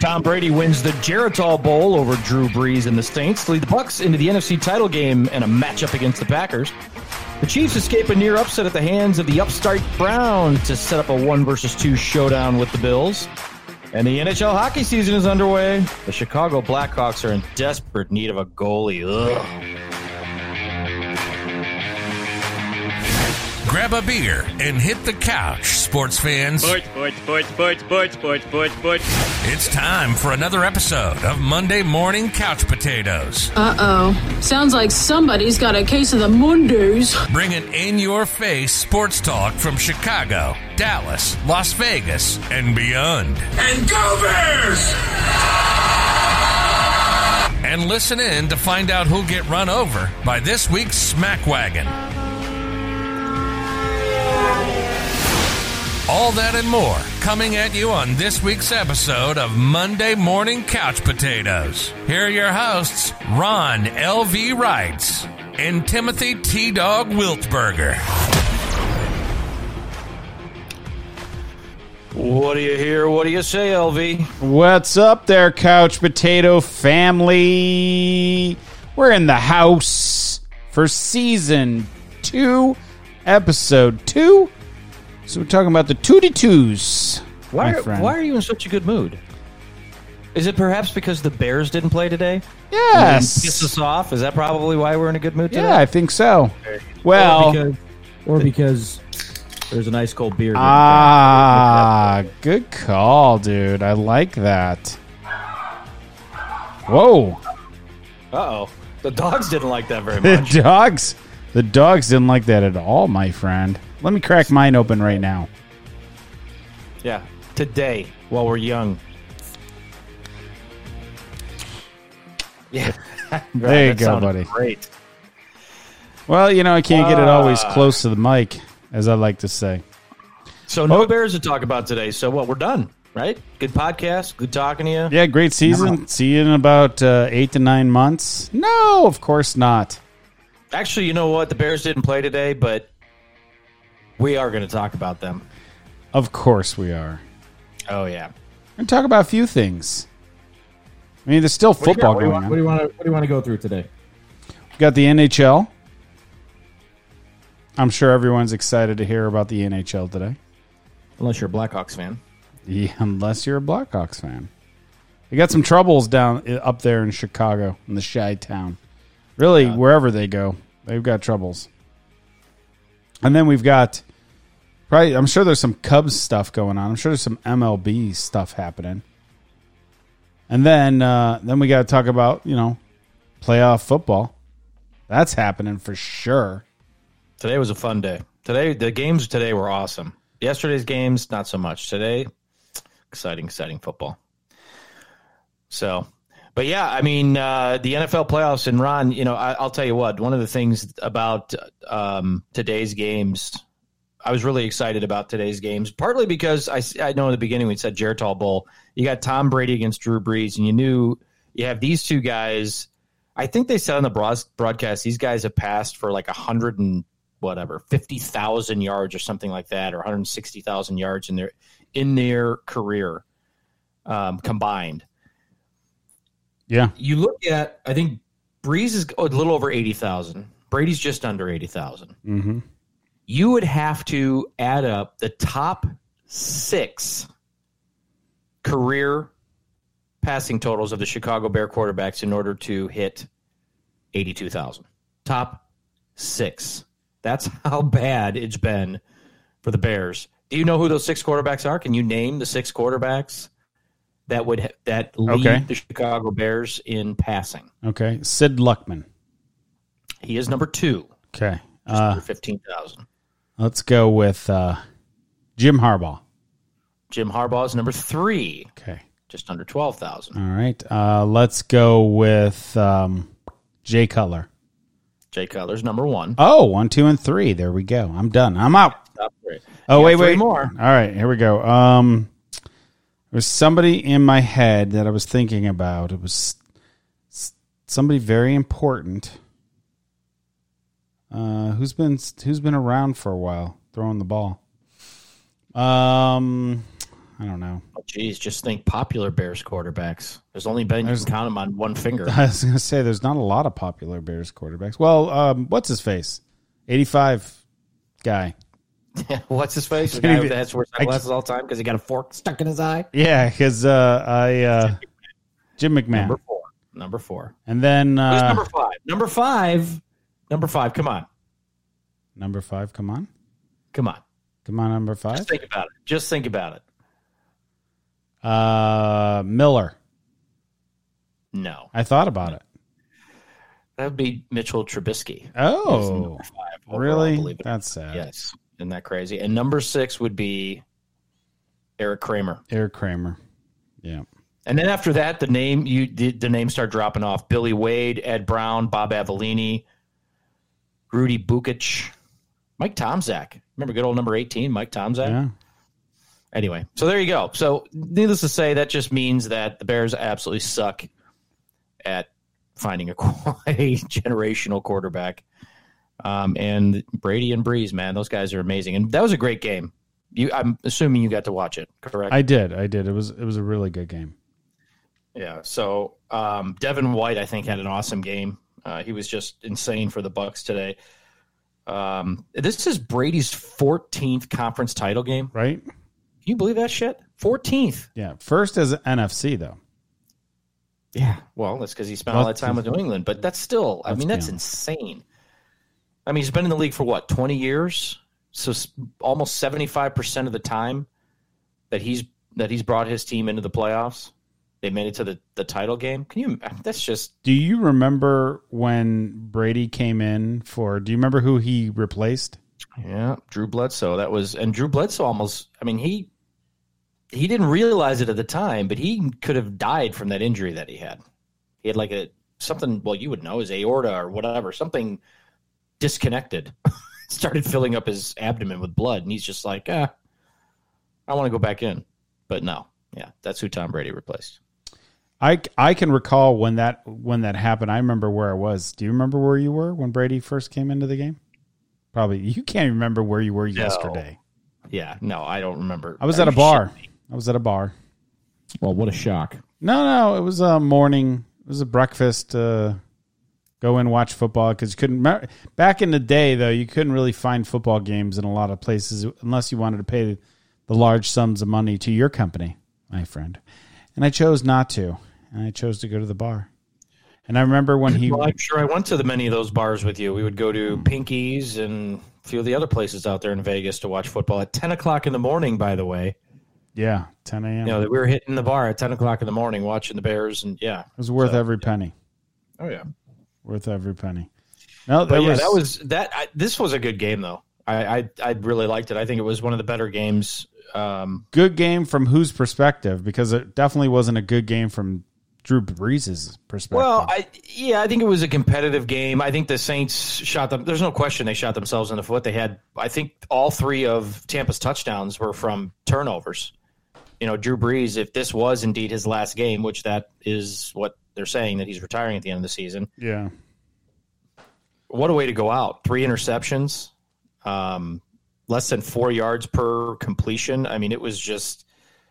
Tom Brady wins the Geritol Bowl over Drew Brees and the Saints lead the Bucks into the NFC title game and a matchup against the Packers. The Chiefs escape a near upset at the hands of the upstart Browns to set up a one versus two showdown with the Bills. And the NHL hockey season is underway. The Chicago Blackhawks are in desperate need of a goalie. Ugh. Grab a beer and hit the couch, sports fans. Sports, sports, sports, sports, sports, sports, sports, sports. It's time for another episode of Monday Morning Couch Potatoes. Uh oh. Sounds like somebody's got a case of the Mondays. Bringing in your face sports talk from Chicago, Dallas, Las Vegas, and beyond. And go Bears! And listen in to find out who'll get run over by this week's Smack Wagon. All that and more coming at you on this week's episode of Monday Morning Couch Potatoes. Here are your hosts, Ron L.V. Wrights and Timothy T. Dog Wiltberger. What do you hear? What do you say, LV? What's up there, Couch Potato family? We're in the house for season two, episode two. So we're talking about the Tootie Twos. Why, are- why are you in such a good mood? Is it perhaps because the Bears didn't play today? Yes. Piss us off? Is that probably why we're in a good mood today? Yeah, I think so. or Well, because, or because there's a nice cold beer. ah, good call, dude. I like that. Whoa. Uh oh. The dogs didn't like that very much. The much. dogs, the dogs didn't like that at all, my friend. Let me crack mine open right now. yeah. Today, while we're young. Yeah. There you go, buddy. Great. Well, you know, I can't get it always close to the mic, as I like to say. So no Oh. Bears to talk about today. So what? We're done, right? Good podcast. Good talking to you. Yeah, great season. See you in about uh, eight to nine months. No, of course not. Actually, you know what? The Bears didn't play today, but we are going to talk about them. Of course we are. Oh yeah. We're going to talk about a few things. I mean, there's still football got? What do you going What do on. you want to What do you want to go through today? We've got the NHL. I'm sure everyone's excited to hear about the NHL today. Unless you're a Blackhawks fan. Yeah, unless you're a Blackhawks fan. They got some troubles down up there in Chicago, in the Chi town. Really, wherever they go, they've got troubles. And then we've got probably. I'm sure there's some Cubs stuff going on. I'm sure there's some MLB stuff happening. And then, uh, then we got to talk about you know, playoff football. That's happening for sure. Today was a fun day. Today, the games today were awesome. Yesterday's games, not so much. Today, exciting, exciting football. So, but yeah, I mean, uh, the NFL playoffs and Ron, you know, I, I'll tell you what, one of the things about um, today's games, I was really excited about today's games, partly because I, I know in the beginning we said Geritol Bowl, you got Tom Brady against Drew Brees, and you knew you have these two guys. I think they said on the broad- broadcast these guys have passed for like a hundred and whatever fifty thousand yards or something like that, or one hundred sixty thousand yards in their in their career um, combined. Yeah, You look at, I think Brees is a little over eighty thousand. Brady's just under eighty thousand. mm-hmm. You would have to add up the top six career passing totals of the Chicago Bear quarterbacks in order to hit 82,000. Top six. That's how bad it's been for the Bears. Do you know who those six quarterbacks are? Can you name the six quarterbacks that would ha- that lead Okay. the Chicago Bears in passing? Okay, Sid Luckman. He is number two, Okay, uh, 15,000. Let's go with uh, Jim Harbaugh. Jim Harbaugh is number three, Okay. just under 12,000. All right. Uh, let's go with um, Jay Cutler. Jay Cutler's number one. Oh, one, two, and three. There we go. I'm done. I'm out. Oh, wait, wait. more. All right. Here we go. Um, there was somebody in my head that I was thinking about. It was somebody very important. Uh, who's been who's been around for a while throwing the ball? Um, I don't know. Oh, just think popular Bears quarterbacks. There's only been you can count them on one finger. I was going to say there's not a lot of popular Bears quarterbacks. Well, um, what's his face? 85 guy. What's his face? The guy even- wears sunglasses all the time because he got a fork stuck in his eye. Yeah, because uh, I uh, Jim McMahon, Number four. Number four. and then uh, number five? Number five. Number five. Come on. number five. Come on, Come on. come on, number five. Just think about it. Just think about it. Uh, Miller. No. I thought about it. That would be Mitchell Trubisky. Oh, Five overall, really? believe it or That's sad. Yes. Isn't that crazy? And number six would be Erik Kramer. Erik Kramer. Yeah. And then after that, the name you the, the names start dropping off. Billy Wade, Ed Brown, Bob Avellini, Rudy Bukich, Mike Tomczak. Remember good old number 18, Mike Tomczak? Yeah. Anyway, so there you go. So needless to say, that just means that the Bears absolutely suck at finding a, a generational quarterback. Um, and Brady and Brees, man, those guys are amazing. And that was a great game. You, I'm assuming you got to watch it, correct? I did. I did. It was it was a really good game. Yeah. So um, Devin White, I think, had an awesome game. Uh, he was just insane for the Bucks today. Um, this is Brady's 14th conference title game. right? Can you believe that shit? 14th. Yeah. First as NFC though. Yeah. Well, that's because he spent all that time with New England, but that's still, I mean, that's insane. I mean, he's been in the league for what, 20 years? So almost 75% of the time that he's that he's brought his team into the playoffs, they made it to the, the title game. Can you that's just Do you remember when Brady came in for? Do you remember who he replaced? Yeah, Drew Bledsoe. That was and Drew Bledsoe almost. I mean, he he didn't realize it at the time, but he could have died from that injury that he had. He had like a something. Well, you would know his aorta or whatever. Something disconnected. Started filling up his abdomen with blood, and he's just like, ah, I want to go back in. But no, yeah, that's who Tom Brady replaced. I, I can recall when that when that happened. I remember where I was. Do you remember where you were when Brady first came into the game? Probably you can't remember where you were yesterday. Yeah, no, I don't remember. I was Are at a bar. I was at a bar. Well, what a shock. No, no, it was a morning. It was a breakfast. Uh, go in watch football because you couldn't. Back in the day, though, you couldn't really find football games in a lot of places unless you wanted to pay the large sums of money to your company, my friend. And I chose not to, and I chose to go to the bar. And I remember when he. Well, I'm sure I went to the many of those bars with you. We would go to Pinky's and a few of the other places out there in Vegas to watch football at 10 o'clock in the morning, by the way. Yeah, 10 a.m. You know, we were hitting the bar at 10 o'clock in the morning watching the Bears. And yeah. it was worth every penny. Oh, yeah. Worth every penny. No, But that yeah, was, that was that. I, this was a good game, though. I, I, I really liked it. I think it was one of the better games. Um, good game from whose perspective? Because it definitely wasn't a good game from Drew Brees' perspective. well, I yeah, I think it was a competitive game. I think the Saints shot them. There's no question they shot themselves in the foot. They had, I think, all three of Tampa's touchdowns were from turnovers. You know, Drew Brees, if this was indeed his last game, which that is what they're saying that he's retiring at the end of the season, yeah. what a way to go out! Three interceptions, um, less than four yards per completion. I mean, it was just,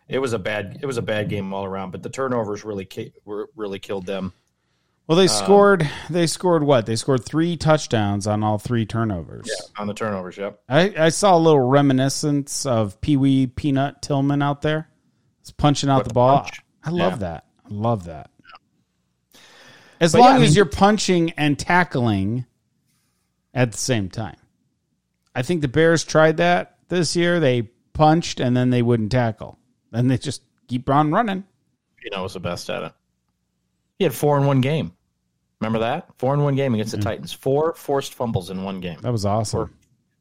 it was a bad, it was a bad game all around. But the turnovers really, ki- really killed them. Well, they um, scored. They scored what? They scored three touchdowns on all three turnovers. Yeah, on the turnovers. Yep. I, I saw a little reminiscence of Pee Wee Peanut Tillman out there. It's punching out the the ball. punch. I love Yeah. that. I love that. As But long yeah, I as you're punching and tackling at the same time. I think the Bears tried that this year. They punched and then they wouldn't tackle. Then they just keep on running. You know, was the best at it. He had four in one game. Remember that four in one game against the mm-hmm. Titans. Four forced fumbles in one game. That was awesome.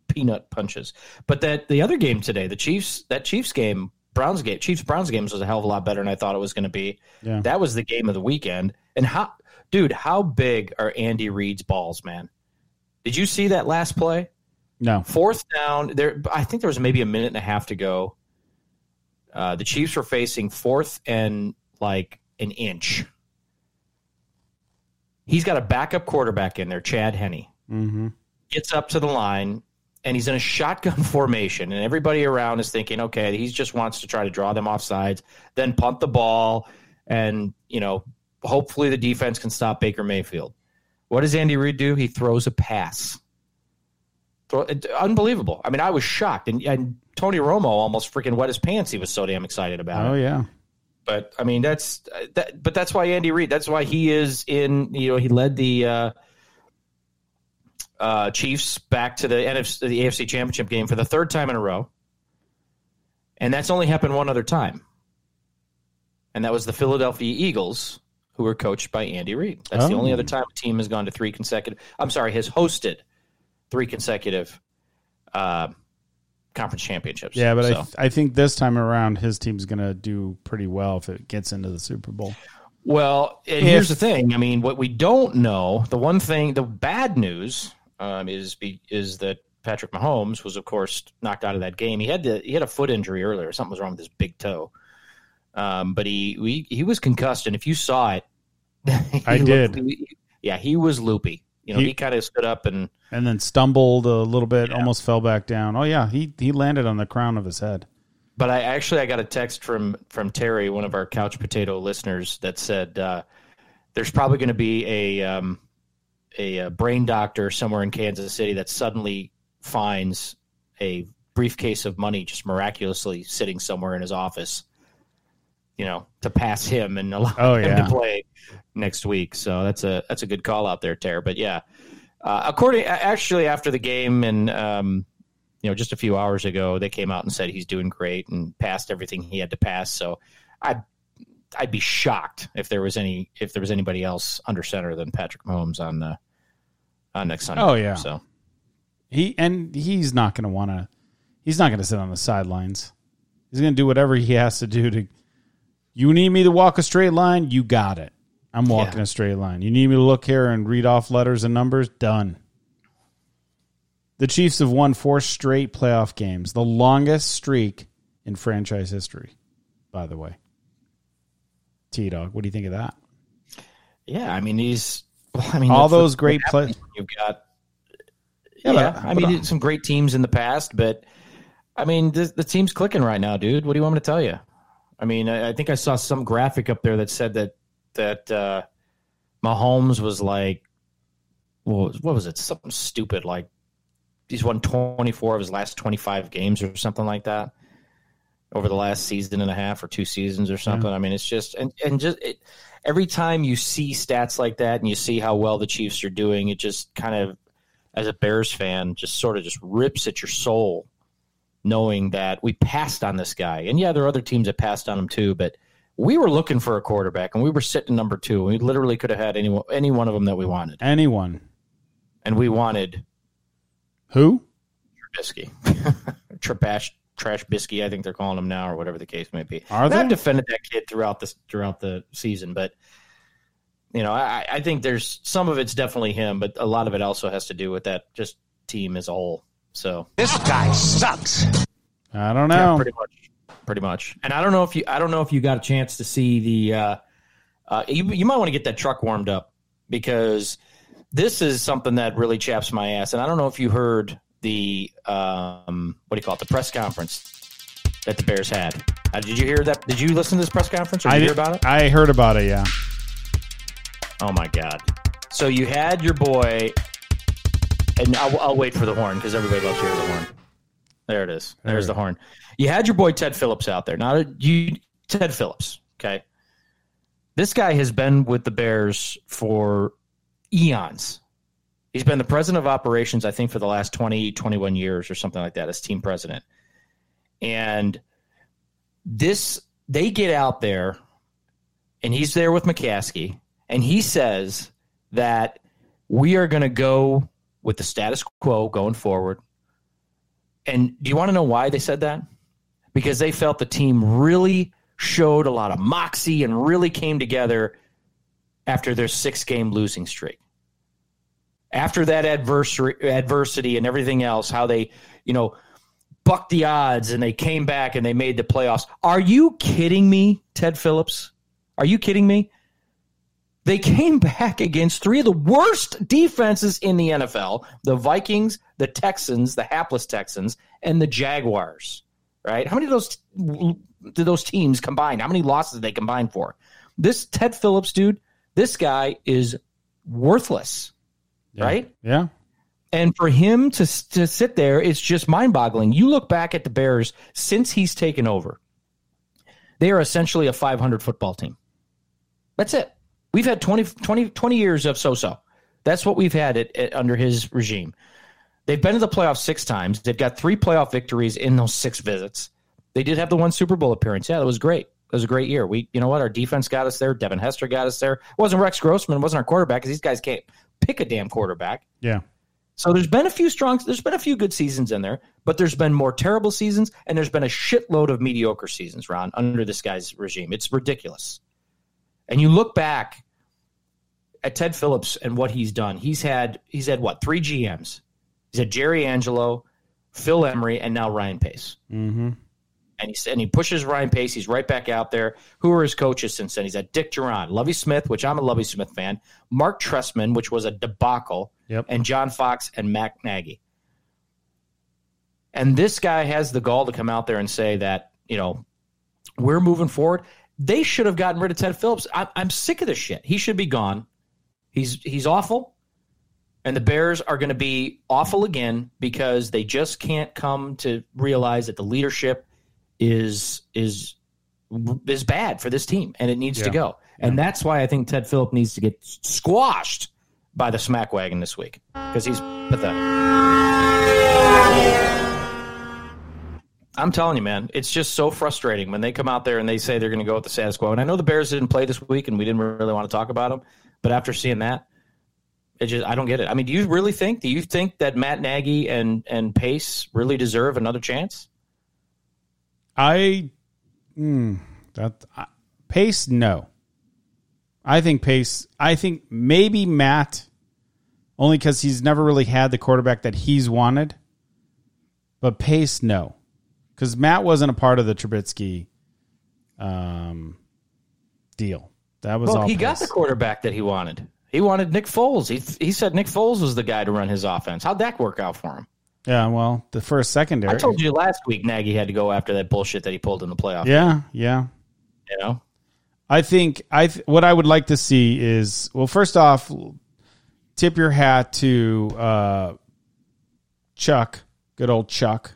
Peanut punches. But that the other game today, the Chiefs, that Chiefs game, Browns game, Chiefs Browns games was a hell of a lot better than I thought it was going to be. Yeah. That was the game of the weekend. And how, dude, how big are Andy Reid's balls, man? Did you see that last play? No. Fourth down, there. I think there was maybe a minute and a half to go. Uh, the Chiefs were facing fourth and like an inch. He's got a backup quarterback in there, Chad Henne. Mm-hmm. Gets up to the line and he's in a shotgun formation, and everybody around is thinking, okay, he just wants to try to draw them off sides, then punt the ball, and you know, hopefully the defense can stop Baker Mayfield. What does Andy Reid do? He throws a pass. Throw, unbelievable. I mean, I was shocked, and, and Tony Romo almost freaking wet his pants. He was so damn excited about it. Oh yeah. But I mean, that's that. But that's why Andy Reid. That's why he is in. You know, he led the uh, uh, Chiefs back to the NFC, the AFC Championship game for the third time in a row, and that's only happened one other time, and that was the Philadelphia Eagles, who were coached by Andy Reid. That's the Oh. only other time a team has gone to three consecutive. I'm sorry, has hosted three consecutive uh, conference championships. Yeah, but So- I I think this time around his team's gonna do pretty well if it gets into the Super Bowl. Well, and If- here's the thing. I mean, what we don't know, the one thing, the bad news um, is is that Patrick Mahomes was, of course, knocked out of that game. He had the, he had a foot injury earlier. Something was wrong with his big toe. Um, but he we, he was concussed, and if you saw it, I did. he- yeah, he was loopy. You know, He- he, kind of stood up and And then stumbled a little bit, Yeah. almost fell back down. Oh yeah, he he landed on the crown of his head. But I actually I got a text from from Terry, one of our couch potato listeners, that said uh, there's probably going to be a um, a, uh brain doctor somewhere in Kansas City that suddenly finds a briefcase of money just miraculously sitting somewhere in his office, you know, to pass him and allow Oh, him yeah. to play next week. So that's a that's a good call out there, Terry. But yeah, uh, according actually after the game and um, you know just a few hours ago they came out and said he's doing great and passed everything he had to pass. So I. I'd be shocked if there was any if there was anybody else under center than Patrick Mahomes on uh, on next Sunday. Oh, yeah. So He and he's not going to want to. He's not going to sit on the sidelines. He's going to do whatever he has to do to. You need me to walk a straight line? You got it. I'm walking Yeah. a straight line. You need me to look here and read off letters and numbers? Done. The Chiefs have won four straight playoff games, the longest streak in franchise history, by the way. T Dog, what do you think of that? yeah, I mean he's I mean All those great what play- happens when You've got Yeah, yeah, but- I mean uh, some great teams in the past, but I mean the, the team's clicking right now, dude. What do you want me to tell you? I mean, I, I think I saw some graphic up there that said that that uh, Mahomes was like, well, what was it? Something stupid like he's won 24 of his last 25 games or something like that over the last season and a half or two seasons or something. I mean, it's just and and just it, every time you see stats like that and you see how well the Chiefs are doing, it just kind of as a Bears fan just sort of just rips at your soul knowing that we passed on this guy. And yeah, there are other teams that passed on him too, but we were looking for a quarterback and we were sitting number 2. We literally could have had any any one of them that we wanted. Anyone. And we wanted Who? Trubisky. Trapash Trash Bisky, I think they're calling him now, or whatever the case may be. Are And I've defended that kid throughout this throughout the season, but you know, I, I think there's some of it's definitely him, but a lot of it also has to do with that just team as a whole. So this guy sucks. I don't yeah, know. pretty much, pretty much. And I don't know if you, I don't know if you got a chance to see the. Uh, uh, you you might want to get that truck warmed up because this is something that really chaps my ass. And I don't know if you heard the um, what do you call it, the press conference that the Bears had. Uh, did you hear that? Did you listen to this press conference or did I you hear about it? I heard about it, yeah. Oh my god! So you had your boy, and I'll, I'll wait for the horn because everybody loves to hear the horn. There it is. There's the horn. You had your boy Ted Phillips out there. Now you, Ted Phillips. Okay, this guy has been with the Bears for eons. He's been the president of operations, I think, for the last 20, 21 years or something like that as team president. And this, they get out there and he's there with McCaskey, and he says that we are going to go with the status quo going forward. And do you want to know why they said that? Because they felt the team really showed a lot of moxie and really came together after their six game losing streak. After that adversary, adversity and everything else, how they, you know, bucked the odds and they came back and they made the playoffs. Are you kidding me, Ted Phillips? Are you kidding me? They came back against three of the worst defenses in the NFL the Vikings, the Texans, the hapless Texans, and the Jaguars. Right? How many of those did those teams combine? How many losses did they combine for? This Ted Phillips dude, this guy is worthless. Right? Yeah. And for him to to sit there, it's just mind boggling. You look back at the Bears since he's taken over, they are essentially a 500 football team. That's it. We've had 20, 20, 20 years of so so. That's what we've had it, it, under his regime. They've been to the playoffs six times. They've got three playoff victories in those six visits. They did have the one Super Bowl appearance. Yeah, that was great. It was a great year. We, you know what? Our defense got us there. Devin Hester got us there. It wasn't Rex Grossman. It wasn't our quarterback because these guys can't pick a damn quarterback. Yeah. So there's been a few strong, there's been a few good seasons in there, but there's been more terrible seasons, and there's been a shitload of mediocre seasons, Ron, under this guy's regime. It's ridiculous. And you look back at Ted Phillips and what he's done. He's had he's had what three GMs? He's had Jerry Angelo, Phil Emery, and now Ryan Pace. Mm-hmm. And he and he pushes Ryan Pace. He's right back out there. Who are his coaches since then? He's had Dick Jauron, Lovie Smith, which I'm a Lovie Smith fan, Mark Trestman, which was a debacle, Yep. and John Fox and Matt Nagy. And this guy has the gall to come out there and say that, you know, we're moving forward. They should have gotten rid of Ted Phillips. I, I'm sick of this shit. He should be gone. He's he's awful. And the Bears are going to be awful again because they just can't come to realize that the leadership is is is bad for this team and it needs to go. And that's why I think Ted Phillips needs to get squashed by the smack wagon this week because he's pathetic. I'm telling you, man, it's just so frustrating when they come out there and they say they're going to go with the status quo. And I know the Bears didn't play this week, and we didn't really want to talk about them. But after seeing that, it just I don't get it. I mean, do you really think? Do you think that Matt Nagy and and Pace really deserve another chance? I mm, that I, Pace no. I think Pace. I think maybe Matt, only because he's never really had the quarterback that he's wanted. But Pace no, because Matt wasn't a part of the Trubisky um, deal. That was Well, all. he got the quarterback that he wanted. He wanted Nick Foles. He he said Nick Foles was the guy to run his offense. How'd that work out for him? Yeah, well, the first secondary. I told you last week Nagy had to go after that bullshit that he pulled in the playoff. Yeah, yeah. You know, I think I th- what I would like to see is well, first off, tip your hat to uh, Chuck, good old Chuck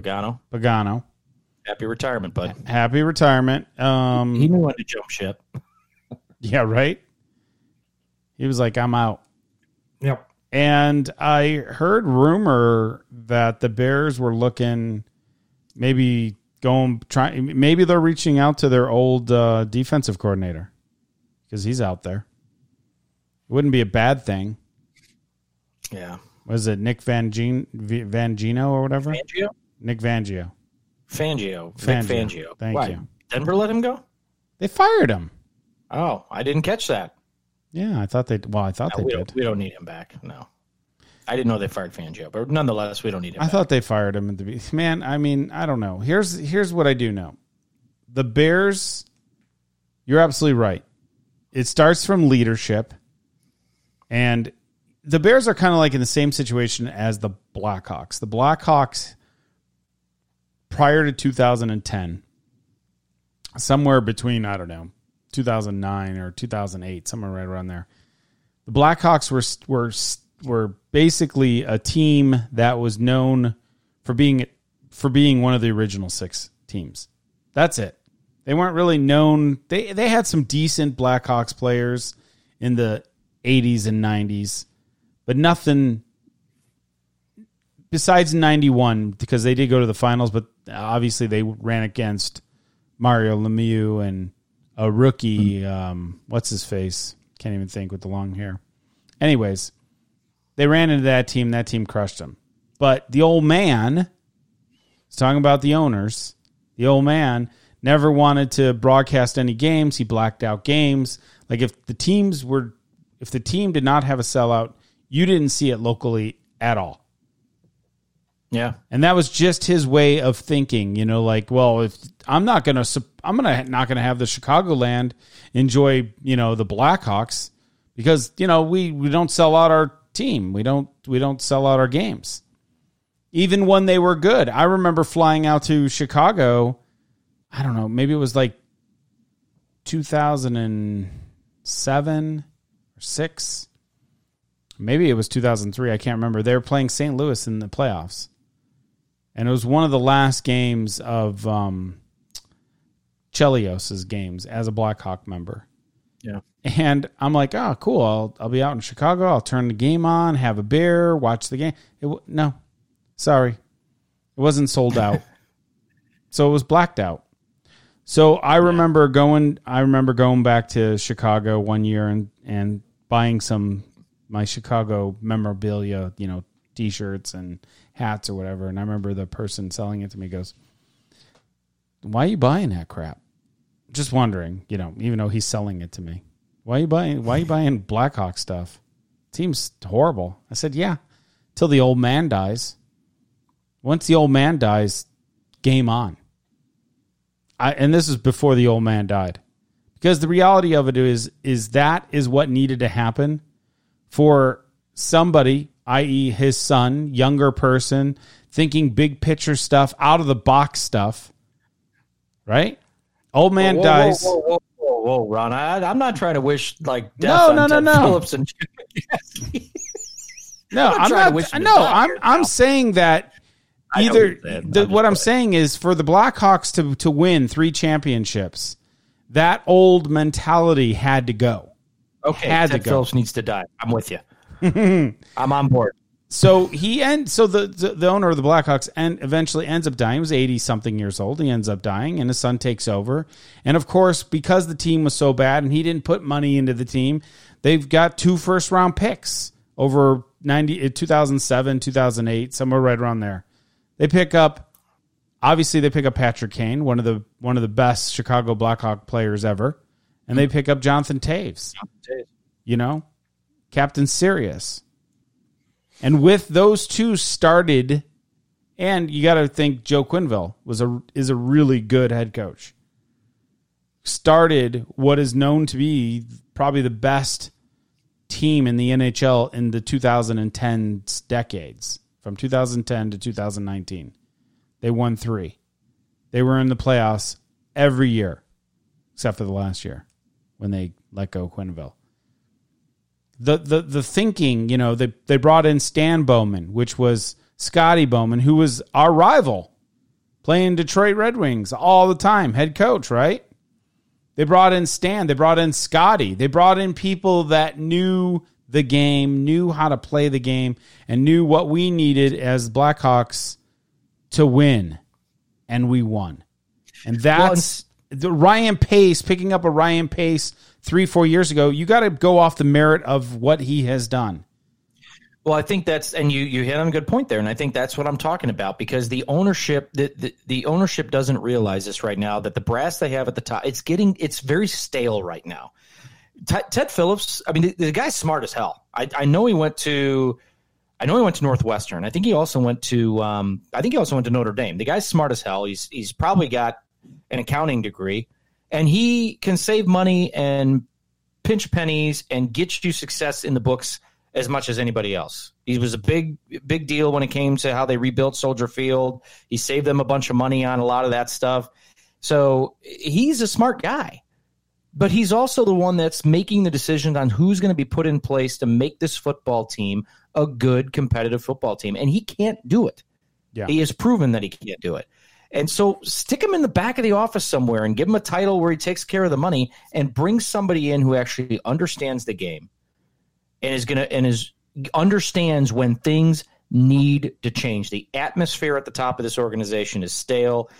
Pagano, Pagano. happy retirement, bud. Happy retirement. Um, He knew when to jump ship. yeah, right. He was like, "I'm out." Yep. And I heard rumor that the Bears were looking, maybe going trying, maybe they're reaching out to their old uh, defensive coordinator because he's out there. It wouldn't be a bad thing. Yeah. Was it Nick Van Gino, Van Gino or whatever? Fangio. Nick Vangio. Fangio. Fangio. Nick Fangio. Thank Why? you. Denver let him go? They fired him. Oh, I didn't catch that. Yeah, I thought they. Well, I thought No, we, they don't, did. we don't need him back. No. I didn't know they fired Fangio, but nonetheless, we don't need him I back. thought they fired him at the man. I mean, I don't know. Here's here's what I do know. The Bears. You're absolutely right. It starts from leadership, and the Bears are kind of like in the same situation as the Blackhawks. The Blackhawks, prior to 2010, somewhere between I don't know 2009 or 2008, somewhere right around there. The Blackhawks were were were basically a team that was known for being for being one of the original six teams. That's it. They weren't really known. They they had some decent Blackhawks players in the 80s and 90s, but nothing besides 91 because they did go to the finals, but obviously they ran against Mario Lemieux and a rookie. Um, what's his face? Can't even think with the long hair. Anyways, they ran into that team. That team crushed them. But the old man is talking about the owners. The old man never wanted to broadcast any games. He blacked out games. Like if the teams were, if the team did not have a sellout, you didn't see it locally at all. Yeah. And that was just his way of thinking, you know, like, well, if I'm not going to, I'm going to not going to have the Chicagoland enjoy, you know, the Blackhawks because, you know, we, we don't sell out our team. We don't we don't sell out our games. Even when they were good. I remember flying out to Chicago, I don't know, maybe it was like 2007 or 6. Maybe it was 2003, I can't remember. They were playing St. Louis in the playoffs. And it was one of the last games of um Chelios's games as a Blackhawk member. Yeah. And I'm like, oh, cool. I'll, I'll be out in Chicago. I'll turn the game on, have a beer, watch the game. It, w- no, sorry. It wasn't sold out. so it was blacked out. So I remember going, I remember going back to Chicago one year and, and buying some, my Chicago memorabilia, you know, t-shirts and hats or whatever. And I remember the person selling it to me goes, why are you buying that crap? Just wondering, you know, even though he's selling it to me. Why are you buying why are you buying Blackhawk stuff? Seems horrible. I said, Yeah. Till the old man dies. Once the old man dies, game on. I and this is before the old man died. Because the reality of it is is that is what needed to happen for somebody, i.e., his son, younger person, thinking big picture stuff, out of the box stuff. Right? Old man Whoa, dies. Whoa, whoa, whoa, whoa, whoa, Ron. I, I'm not trying to wish like death No, on no, no, Ted no. Phillips and. No, I'm not I'm not. wish no, I'm I'm saying that either the, I'm what I'm saying is for the Blackhawks to to win three championships, that old mentality had to go. Okay, Had Ted to go. Phillips needs to die. I'm with you. I'm on board. So he and so the, the the owner of the Blackhawks and eventually ends up dying. He was eighty something years old. He ends up dying, and his son takes over. And of course, because the team was so bad and he didn't put money into the team, they've got two first round picks over 90, uh, 2007, 2008, somewhere right around there. They pick up, obviously, they pick up Patrick Kane, one of the one of the best Chicago Blackhawk players ever, and they pick up Jonathan Toews you know, Captain Serious. And with those two started, and you got to think Joe Quenneville was a is a really good head coach. Started what is known to be probably the best team in the NHL in the 2010s decades, from 2010 to 2019. They won three. They were in the playoffs every year, except for the last year when they let go Quenneville the the the thinking, you know, they they brought in Stan Bowman, which was Scotty Bowman, who was our rival, playing Detroit Red Wings all the time, head coach, right? They brought in Stan, they brought in Scotty, they brought in people that knew the game, knew how to play the game, and knew what we needed as Blackhawks to win, and we won. And that's the Ryan Pace picking up a Ryan Pace three, four years ago. You got to go off the merit of what he has done. Well, I think that's and you you hit on a good point there, and I think that's what I'm talking about because the ownership the, the the ownership doesn't realize this right now that the brass they have at the top it's getting it's very stale right now. Ted, Ted Phillips, I mean, the, the guy's smart as hell. I, I know he went to, I know he went to Northwestern. I think he also went to, um, I think he also went to Notre Dame. The guy's smart as hell. He's he's probably got an accounting degree, and he can save money and pinch pennies and get you success in the books as much as anybody else. He was a big big deal when it came to how they rebuilt Soldier Field. He saved them a bunch of money on a lot of that stuff. So he's a smart guy. But he's also the one that's making the decision on who's going to be put in place to make this football team a good competitive football team. And he can't do it. Yeah. He has proven that he can't do it. And so stick him in the back of the office somewhere and give him a title where he takes care of the money and bring somebody in who actually understands the game and is going to and is understands when things need to change. The atmosphere at the top of this organization is stale.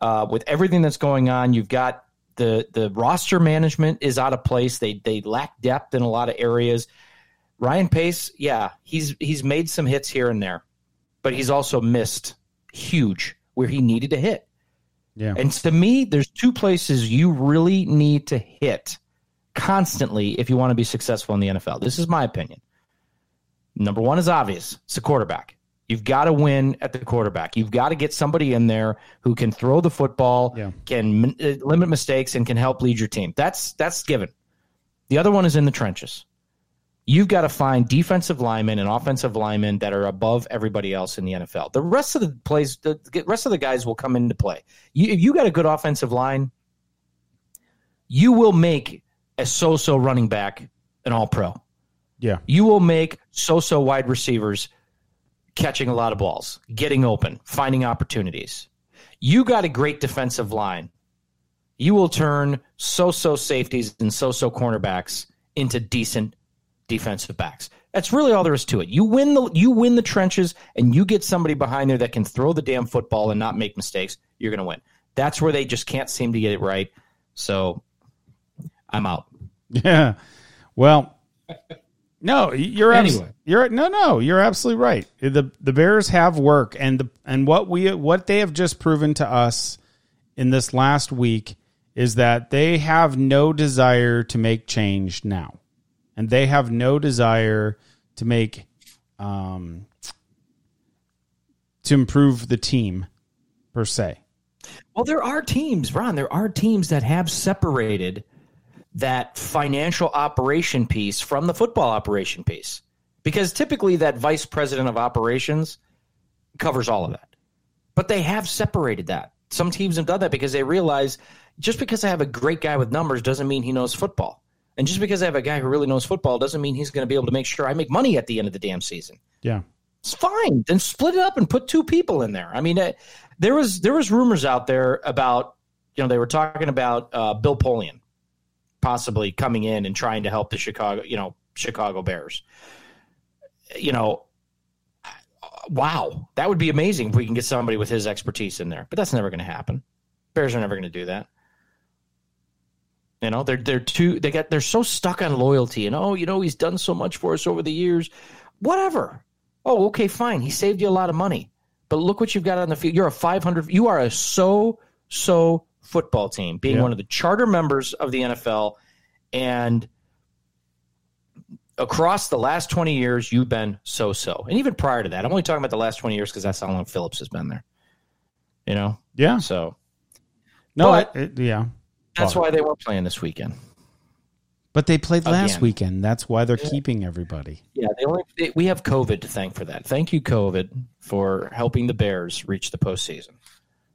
Uh, with everything that's going on, you've got the the roster management is out of place. They they lack depth in a lot of areas. Ryan Pace, yeah, he's he's made some hits here and there, but he's also missed huge where he needed to hit. Yeah. And to me, there's two places you really need to hit constantly if you want to be successful in the NFL. This is my opinion. Number one is obvious it's the quarterback. You've got to win at the quarterback. You've got to get somebody in there who can throw the football, Yeah. can uh, limit mistakes, and can help lead your team. That's that's given. The other one is in the trenches. You've got to find defensive linemen and offensive linemen that are above everybody else in the NFL. The rest of the plays, the rest of the guys will come into play. You, if you got a good offensive line, you will make a so-so running back an all-pro. Yeah. You will make so-so wide receivers catching a lot of balls, getting open, finding opportunities. You got a great defensive line. You will turn so-so safeties and so-so cornerbacks into decent defensive backs. That's really all there is to it. You win the you win the trenches and you get somebody behind there that can throw the damn football and not make mistakes, you're going to win. That's where they just can't seem to get it right. So I'm out. Yeah. Well, no, you're abs- Anyway. you're no, no, you're absolutely right. The the Bears have work, and the and what we what they have just proven to us in this last week is that they have no desire to make change now, and they have no desire to make um to improve the team per se. Well, there are teams, Ron. There are teams that have separated that financial operation piece from the football operation piece, because typically that vice president of operations covers all of that. But they have separated that. Some teams have done that because they realize just because I have a great guy with numbers doesn't mean he knows football. And just because I have a guy who really knows football doesn't mean he's going to be able to make sure I make money at the end of the damn season Yeah. it's fine. Then split it up and put two people in there. I mean, uh, there was there was rumors out there about you know they were talking about uh, Bill Polian possibly coming in and trying to help the Chicago you know Chicago Bears. You know, wow, that would be amazing if we can get somebody with his expertise in there. But that's never going to happen. Bears are never going to do that. You know, they're they're too they got they're so stuck on loyalty and oh, you know, he's done so much for us over the years. Whatever. Oh, okay, fine. He saved you a lot of money. But look what you've got on the field. You're a 500 you are a so so football team, being Yeah. one of the charter members of the NFL and across the last 20 years you've been so so. And even prior to that. I'm only talking about the last 20 years because that's how long Phillips has been there. You know? Yeah. So No, But- it, it- yeah. That's why they weren't playing this weekend. But they played last Again. weekend. That's why they're keeping everybody. Yeah, they only, they, we have COVID to thank for that. Thank you, COVID, for helping the Bears reach the postseason.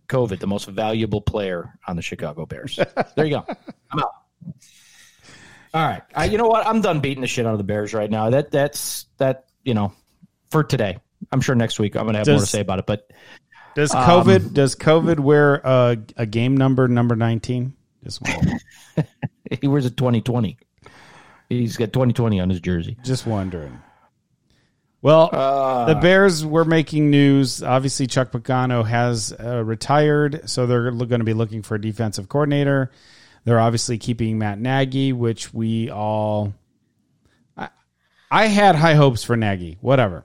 COVID, the most valuable player on the Chicago Bears. There you go. I'm out. All right, I, you know what? I'm done beating the shit out of the Bears right now. That that's that you know for today. I'm sure next week I'm going to have more to say about it. But Does Um, COVID does COVID wear a, a game number number nineteen? Just he wears a 2020. He's got 2020 on his jersey. just wondering. Well, Uh, the Bears were making news. Obviously, Chuck Pagano has uh, retired, so they're going to be looking for a defensive coordinator. They're obviously keeping Matt Nagy, which we all. I, I had high hopes for Nagy, whatever.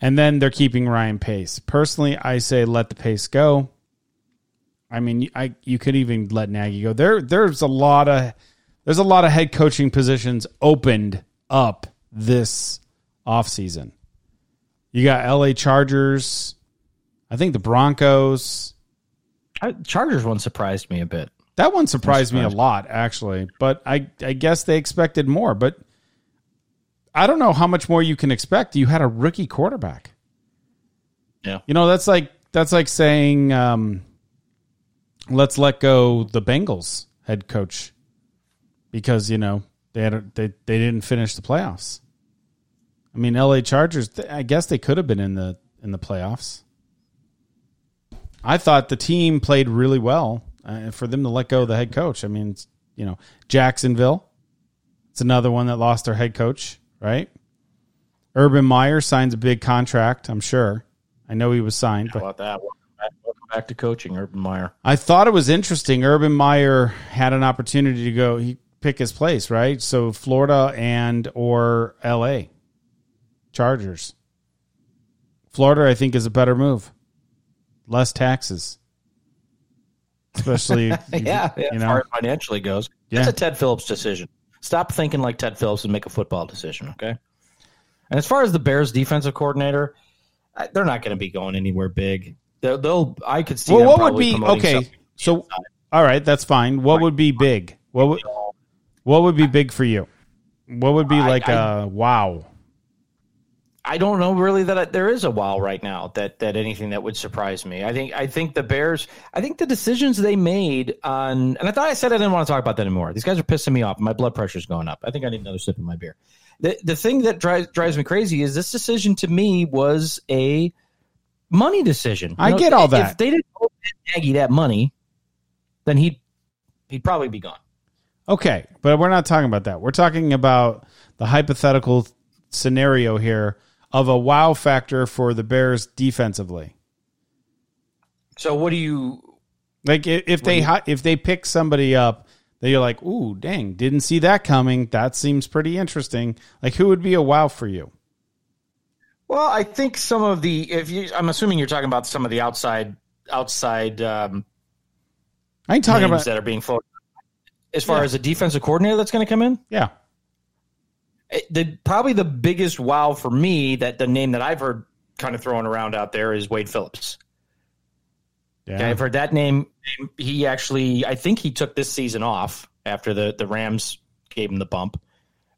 And then they're keeping Ryan Pace. Personally, I say let the Pace go. I mean, I you could even let Nagy go. There, there's a lot of there's a lot of head coaching positions opened up this offseason. You got LA Chargers, I think the Broncos. I, Chargers one surprised me a bit. That one surprised me a lot, actually. But I, I guess they expected more. But I don't know how much more you can expect. You had a rookie quarterback. Yeah. You know, that's like that's like saying, um, let's let go the Bengals head coach because you know they had a, they they didn't finish the playoffs. I mean, L.A. Chargers. I guess they could have been in the in the playoffs. I thought the team played really well uh, for them to let go of the head coach. I mean, you know, Jacksonville. It's another one that lost their head coach, right? Urban Meyer signs a big contract. I'm sure. I know he was signed, How but about that? Back, welcome back to coaching, Urban Meyer. I thought it was interesting. Urban Meyer had an opportunity to go he pick his place, right? So Florida and or LA Chargers. Florida, I think, is a better move. Less taxes. Especially yeah, yeah, you as know. far as financially goes, Yeah. that's a Ted Phillips decision. Stop thinking like Ted Phillips and make a football decision, okay? And as far as the Bears defensive coordinator, they're not going to be going anywhere big. They'll, they'll I could see. Well, them what would be okay? So, all right, that's fine. What would be big? What would what would be big for you? What would be like I- a wow? I don't know really that I, there is a wow right now that that anything that would surprise me. I think I think the Bears. I think the decisions they made on, and I thought I said I didn't want to talk about that anymore. These guys are pissing me off. My blood pressure's going up. I think I need another sip of my beer. The the thing that drives drives me crazy is this decision to me was a money decision. I get all that. If they didn't owe Nagy that money, then he'd he'd probably be gone. Okay, but we're not talking about that. We're talking about the hypothetical scenario here of a wow factor for the Bears defensively. So what do you? Like i- if they hi- if they pick somebody up that you're like, ooh, dang, didn't see that coming. That seems pretty interesting. Like who would be a wow for you? Well, I think some of the if you, I'm assuming you're talking about some of the outside outside um, I ain't talking names about that are being floated. As far Yeah. as a defensive coordinator that's going to come in, yeah. It- the probably the biggest wow for me that the name that I've heard kind of thrown around out there is Wade Phillips. Yeah. Okay, I've heard that name. He actually, I think he took this season off after the the Rams gave him the bump.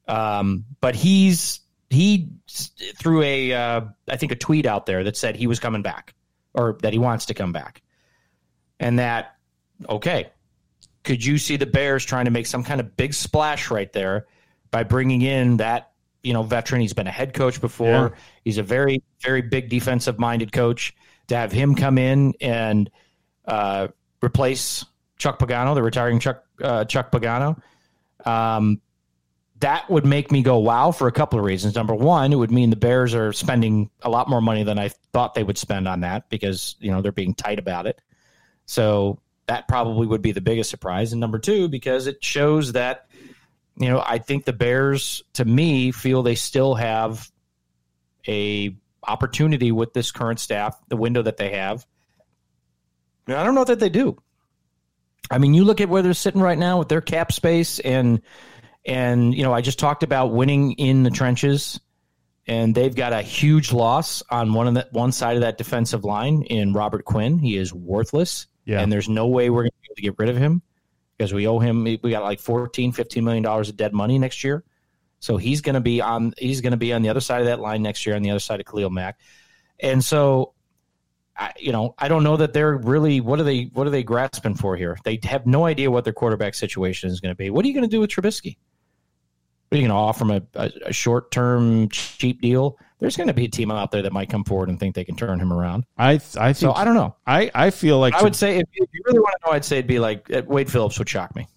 Um, but he's he threw a uh, I think a tweet out there that said he was coming back or that he wants to come back, and that okay. Could you see the Bears trying to make some kind of big splash right there by bringing in that you know veteran? He's been a head coach before. Yeah. He's a very very big defensive minded coach. To have him come in and uh, replace Chuck Pagano, the retiring Chuck uh, Chuck Pagano, um, that would make me go wow for a couple of reasons. Number one, it would mean the Bears are spending a lot more money than I thought they would spend on that because you know they're being tight about it. So that probably would be the biggest surprise. And number two, because it shows that you know I think the Bears, to me, feel they still have a opportunity with this current staff, the window that they have. And I don't know that they do. I mean, you look at where they're sitting right now with their cap space and and you know, I just talked about winning in the trenches and they've got a huge loss on one of the one side of that defensive line in Robert Quinn. He is worthless. Yeah. And there's no way we're going to be able to get rid of him because we owe him we got like 14 15 million dollars of dead money next year. So he's going to be on he's going to be on the other side of that line next year on the other side of Khalil Mack. And so I, you know, I don't know that they're really what are they what are they grasping for here? They have no idea what their quarterback situation is going to be. What are you going to do with Trubisky? You to offer him a, a, a short term cheap deal? There's going to be a team out there that might come forward and think they can turn him around. I I think So I don't know. I I feel like I would say if you if you really want to know, I'd say it'd be like uh, Wade Phillips would shock me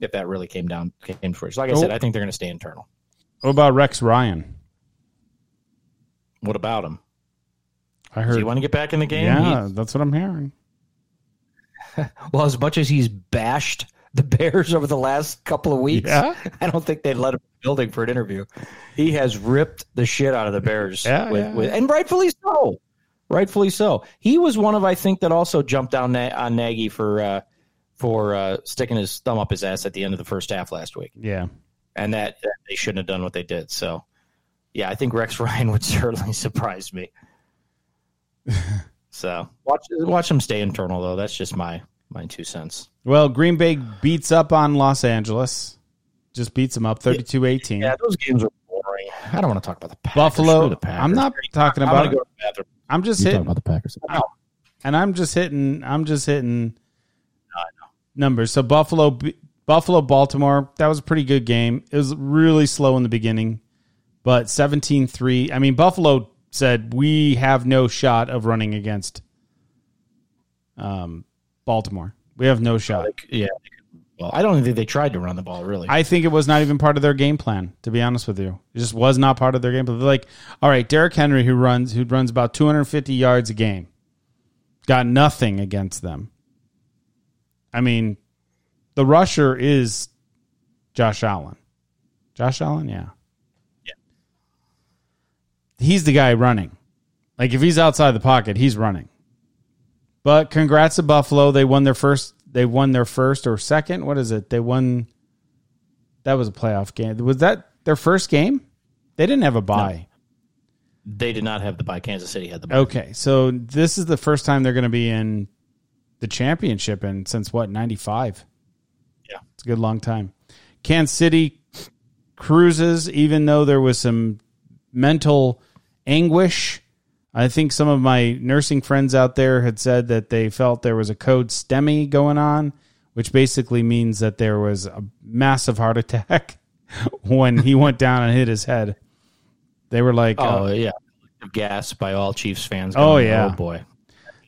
if that really came down came to fruition. Like I said, Oh. I think they're going to stay internal. what about Rex Ryan? What about him? I Do heard. you want to get back in the game? yeah, He- that's what I'm hearing. well, as much as he's bashed the Bears over the last couple of weeks, Yeah. I don't think they'd let him in the building for an interview. He has ripped the shit out of the Bears, Yeah, with, yeah, with, and rightfully so. Rightfully so. He was one of I think that also jumped down na- on Nagy for uh, for uh, sticking his thumb up his ass at the end of the first half last week, Yeah. and that, that they shouldn't have done what they did. So, yeah, I think Rex Ryan would certainly surprise me. so watch watch him stay internal though. That's just my my two cents. Well, Green Bay beats up on Los Angeles. Just beats them up 32-18. Yeah, those games are boring. I don't want to talk about the Packers. Buffalo- the Packers. I'm not talking I'm about go to the. I'm just You talking hitting about the Packers? No. and I'm just hitting I'm just hitting numbers. So Buffalo Buffalo Baltimore, that was a pretty good game. It was really slow in the beginning, but 17-3. I mean, Buffalo said we have no shot of running against um Baltimore. We have no shot. Like, yeah. Well, I don't think they tried to run the ball really. I think it was not even part of their game plan, to be honest with you. It just was not part of their game plan. They're like, all right, Derrick Henry, who runs who runs about 250 yards a game, got nothing against them. I mean, the rusher is Josh Allen. Josh Allen, yeah. Yeah. He's the guy running. Like if he's outside the pocket, he's running. But congrats to Buffalo. They won their first they won their first or second. What is it? They won that was a playoff game. Was that their first game? They didn't have a bye. they did not have the bye. Kansas City had the bye. Okay, so this is the first time they're going to be in the championship in since what ninety five. Yeah. it's a good long time. Kansas City cruises, even though there was some mental anguish. I think some of my nursing friends out there had said that they felt there was a code STEMI going on, which basically means that there was a massive heart attack when he went down and hit his head. They were like, uh, Oh yeah, gas by all Chiefs fans. Oh, yeah. oh boy,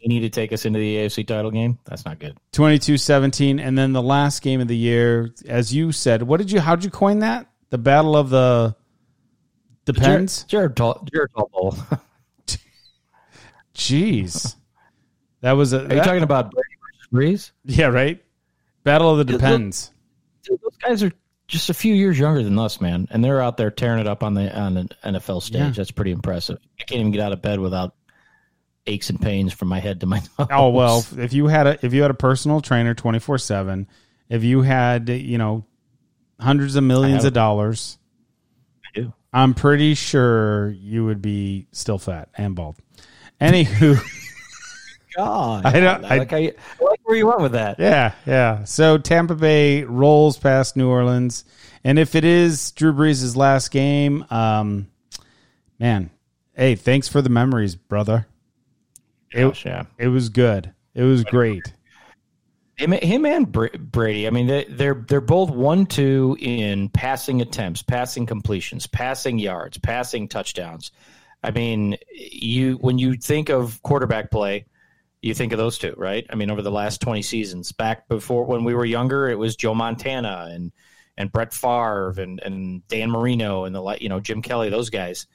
you need to take us into the AFC title game. That's not good. 22-17 and then the last game of the year as you said what did you how'd you coin that the battle of the depends Jared, Jared Geritol Bowl. jeez that was a Are you that- talking about Brees? yeah right battle of the depends Dude, those guys are just a few years younger than us, man, and they're out there tearing it up on the on the NFL stage. Yeah. That's pretty impressive. I can't even get out of bed without aches and pains from my head to my nose. oh well if you had a if you had a personal trainer 24/7 if you had you know hundreds of millions of dollars I do. I'm pretty sure you would be still fat and bald anywho God, I don't- I, like how you, I like where you went with that. Yeah, yeah. So Tampa Bay rolls past New Orleans, and if it is Drew Brees' last game, um, man, hey, thanks for the memories, brother. It, Gosh, yeah. it was good. It was great. Him, him and Brady. I mean, they, they're they're both one two in passing attempts, passing completions, passing yards, passing touchdowns. I mean, you when you think of quarterback play, you think of those two, right? I mean, over the last twenty seasons, back before when we were younger, it was Joe Montana and and Brett Favre and and Dan Marino and the you know Jim Kelly, those guys.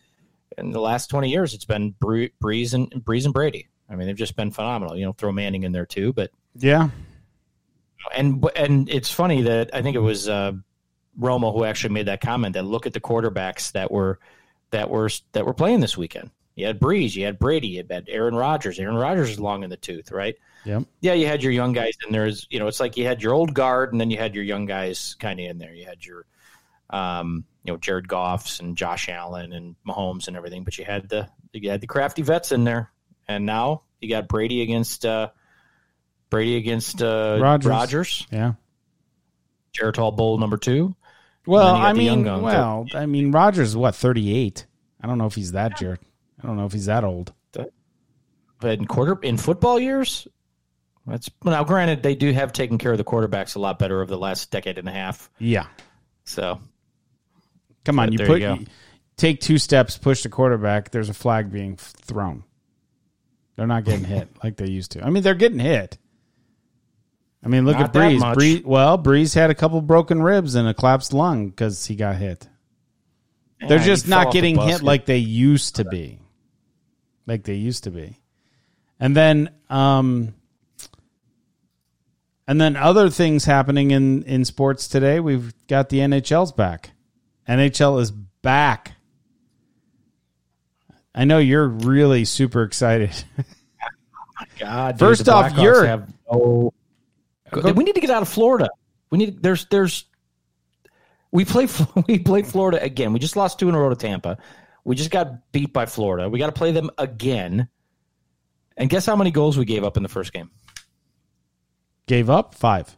In the last twenty years, it's been Bre- Brees and Brees and Brady. I mean, they've just been phenomenal. You know, throw Manning in there too, but Yeah, and and it's funny that I think it was uh, Romo who actually made that comment that look at the quarterbacks that were that were that were playing this weekend. You had Brees, you had Brady, you had Aaron Rodgers. Aaron Rodgers is long in the tooth, right? Yep. Yeah, you had your young guys, and there's you know it's like you had your old guard, and then you had your young guys kind of in there. You had your um, you know Jared Goffs and Josh Allen and Mahomes and everything, but you had the you had the crafty vets in there, and now you got Brady against uh, Brady against uh, Rodgers. Rodgers. yeah. Geritol Bowl number two. Well, then you got I mean, guns. well, I mean, Rodgers is what thirty eight. I don't know if he's that jerk. I don't know if he's that old. But in quarter in football years, that's now granted they do have taken care of the quarterbacks a lot better over the last decade and a half. Yeah, So come on, you put you go. take two steps, push the quarterback. There's a flag being thrown. They're not getting hit like they used to. I mean, they're getting hit. I mean, look Not at Brees. Well, Brees had a couple broken ribs and a collapsed lung because he got hit. They're Yeah, just not getting hit like they used to be. Like they used to be. And then um and then other things happening in in sports today. We've got the NHL's back. NHL is back. I know you're really super excited. God, dude, First off, Blackhawks you're- have no- we need to get out of Florida. We need there's there's we play we play Florida again. We just lost two in a row to Tampa. We just got beat by Florida. We got to play them again. And guess how many goals we gave up in the first game? Gave up 5.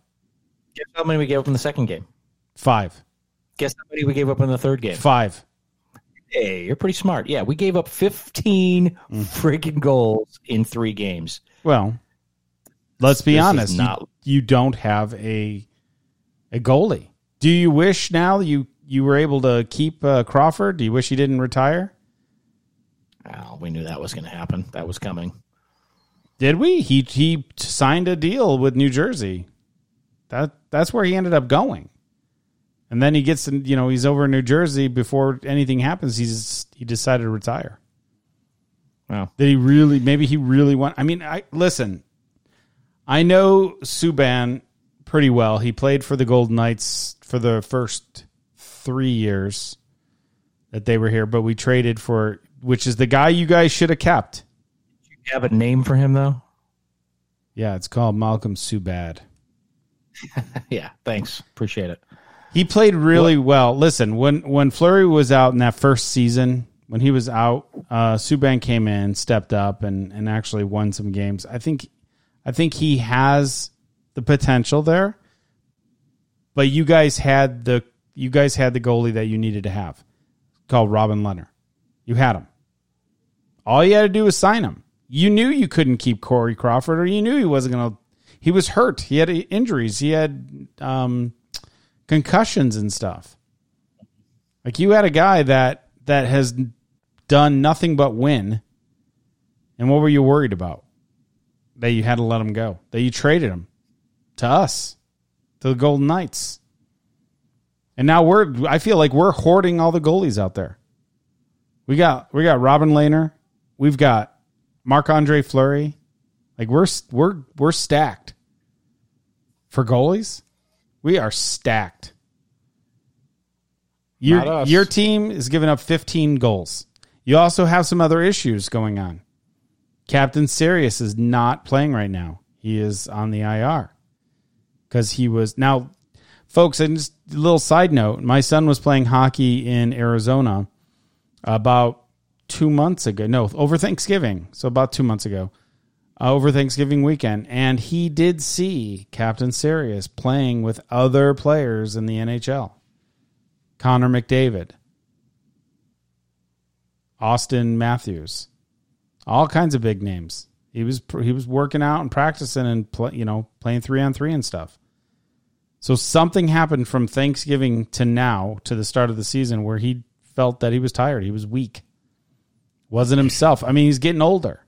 Guess how many we gave up in the second game? 5. Guess how many we gave up in the third game? 5. Hey, you're pretty smart. Yeah, we gave up 15 mm. freaking goals in three games. Well, let's be This honest. You- not- you, don't have a a goalie. Do you wish now you you were able to keep uh, Crawford? Do you wish he didn't retire? Oh, we knew that was going to happen. That was coming. Did we? He he signed a deal with New Jersey. That that's where he ended up going. And then he gets in, you know, he's over in New Jersey before anything happens. He's he decided to retire. Wow. Did he really maybe he really want I mean, I listen. I know Subban pretty well. He played for the Golden Knights for the first 3 years that they were here, but we traded for which is the guy you guys should have kept. You have a name for him, though? Yeah, it's called Malcolm Subad. Yeah, thanks. Appreciate it. He played really well. Listen, when when Fleury was out in that first season, when he was out, uh, Subban came in, stepped up, and and actually won some games. I think, I think he has the potential there. But you guys had the you guys had the goalie that you needed to have, called Robin Lehner. You had him. All you had to do was sign him. You knew you couldn't keep Corey Crawford, or you knew he wasn't going to. He was hurt. He had injuries. He had um, concussions and stuff. Like you had a guy that that has done nothing but win. And what were you worried about? That you had to let him go. That you traded him to us, to the Golden Knights. And now we're I feel like we're hoarding all the goalies out there. We got we got Robin Lehner, we've got Marc Andre Fleury. Like we're we're we're stacked. For goalies, we are stacked. Your your team is giving up 15 goals. You also have some other issues going on. Captain Serious is not playing right now. He is on the IR because he was now, folks. And just a little side note: my son was playing hockey in Arizona about two months ago. No, over Thanksgiving. So about two months ago, uh, over Thanksgiving weekend, and he did see Captain Serious playing with other players in the NHL. Connor McDavid, Auston Matthews, all kinds of big names. He was he was working out and practicing and play, you know playing three on three and stuff. So something happened from Thanksgiving to now to the start of the season where he felt that he was tired. He was weak. Wasn't himself. I mean, he's getting older.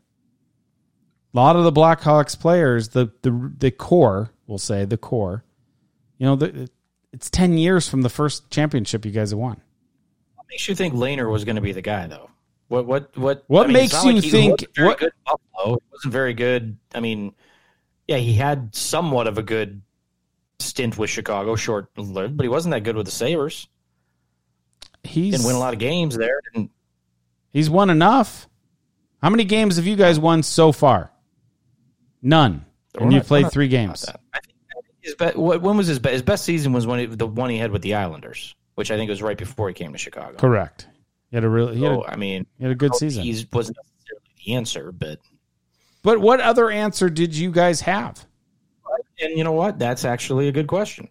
A lot of the Blackhawks players, the the the core, we'll say the core, you know, the, it's ten years from the first championship you guys have won. What makes you think Lehner was going to be the guy, though? What what what? What I mean, makes you like think? What good Buffalo? It wasn't very good. I mean, yeah, he had somewhat of a good stint with Chicago, short lived, but he wasn't that good with the Sabres. He didn't win a lot of games there. Didn't He's won enough. How many games have you guys won so far? None. And you played three games. I think his best, when was his best? His best season was when it, the one he had with the Islanders, which I think was right before he came to Chicago. Correct. He had a really. He had a, I mean, he had a good season. He wasn't necessarily the answer, but. But what other answer did you guys have? And you know what? That's actually a good question.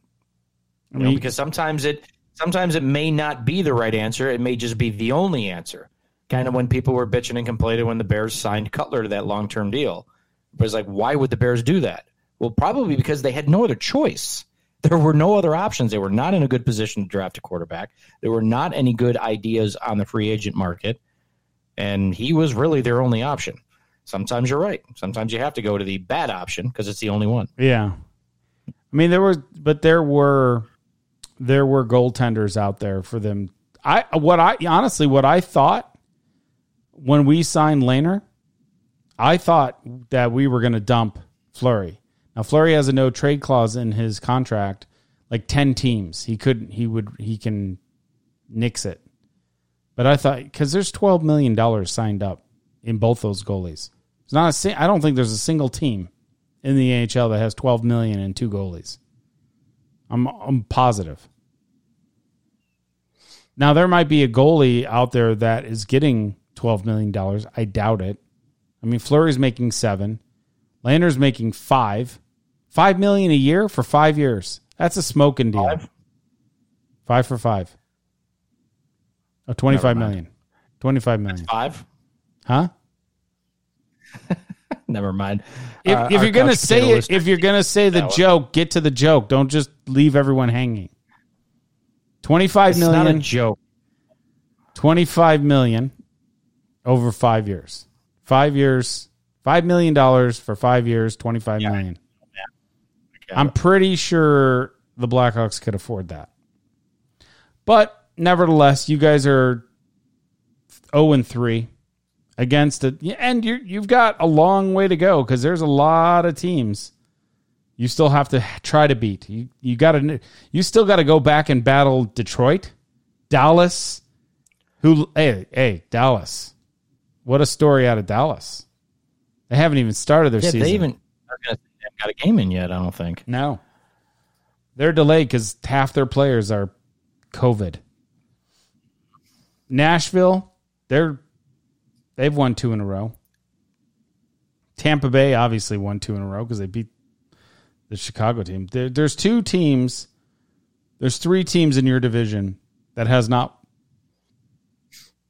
I mean, know, because sometimes it sometimes it may not be the right answer. It may just be the only answer kind of when people were bitching and complaining when the Bears signed Cutler to that long term deal. It was like, why would the Bears do that? Well, probably because they had no other choice. There were no other options. They were not in a good position to draft a quarterback. There were not any good ideas on the free agent market. And he was really their only option. Sometimes you're right. Sometimes you have to go to the bad option because it's the only one. Yeah. I mean, there was, but there were, there were goaltenders out there for them. I, what I, honestly, what I thought when we signed Lehner, I thought that we were going to dump Fleury. Now Fleury has a no trade clause in his contract, like ten teams. He could he would he can nix it. But I thought because there's twelve million dollars signed up in both those goalies. It's not a I don't think there's a single team in the NHL that has twelve million and two goalies. I'm I'm positive. Now there might be a goalie out there that is getting twelve million dollars. I doubt it. I mean, Fleury's making seven, Lehner's making five, five million a year for five years. That's a smoking deal. Five, five for five. Oh, 25 million. 25 million. That's five? Huh? Never mind. If, uh, if you're gonna say it, if you're gonna say the joke, get to the joke. Don't just leave everyone hanging. Twenty-five it's million. Not a joke. Twenty-five million over five years. Five years, five million dollars for five years, twenty-five yeah. million. Yeah. I'm pretty sure the Blackhawks could afford that. But nevertheless, you guys are 0 and 3 against it. And you you've got a long way to go because there's a lot of teams you still have to try to beat. You you got to you still got to go back and battle Detroit, Dallas, who hey hey Dallas. What a story out of Dallas. They haven't even started their yeah, season. They even haven't got a game in yet. I don't think. No, they're delayed because half their players are COVID. Nashville, they're they've won two in a row. Tampa Bay obviously won two in a row because they beat the Chicago team. There, there's two teams There's three teams in your division that has not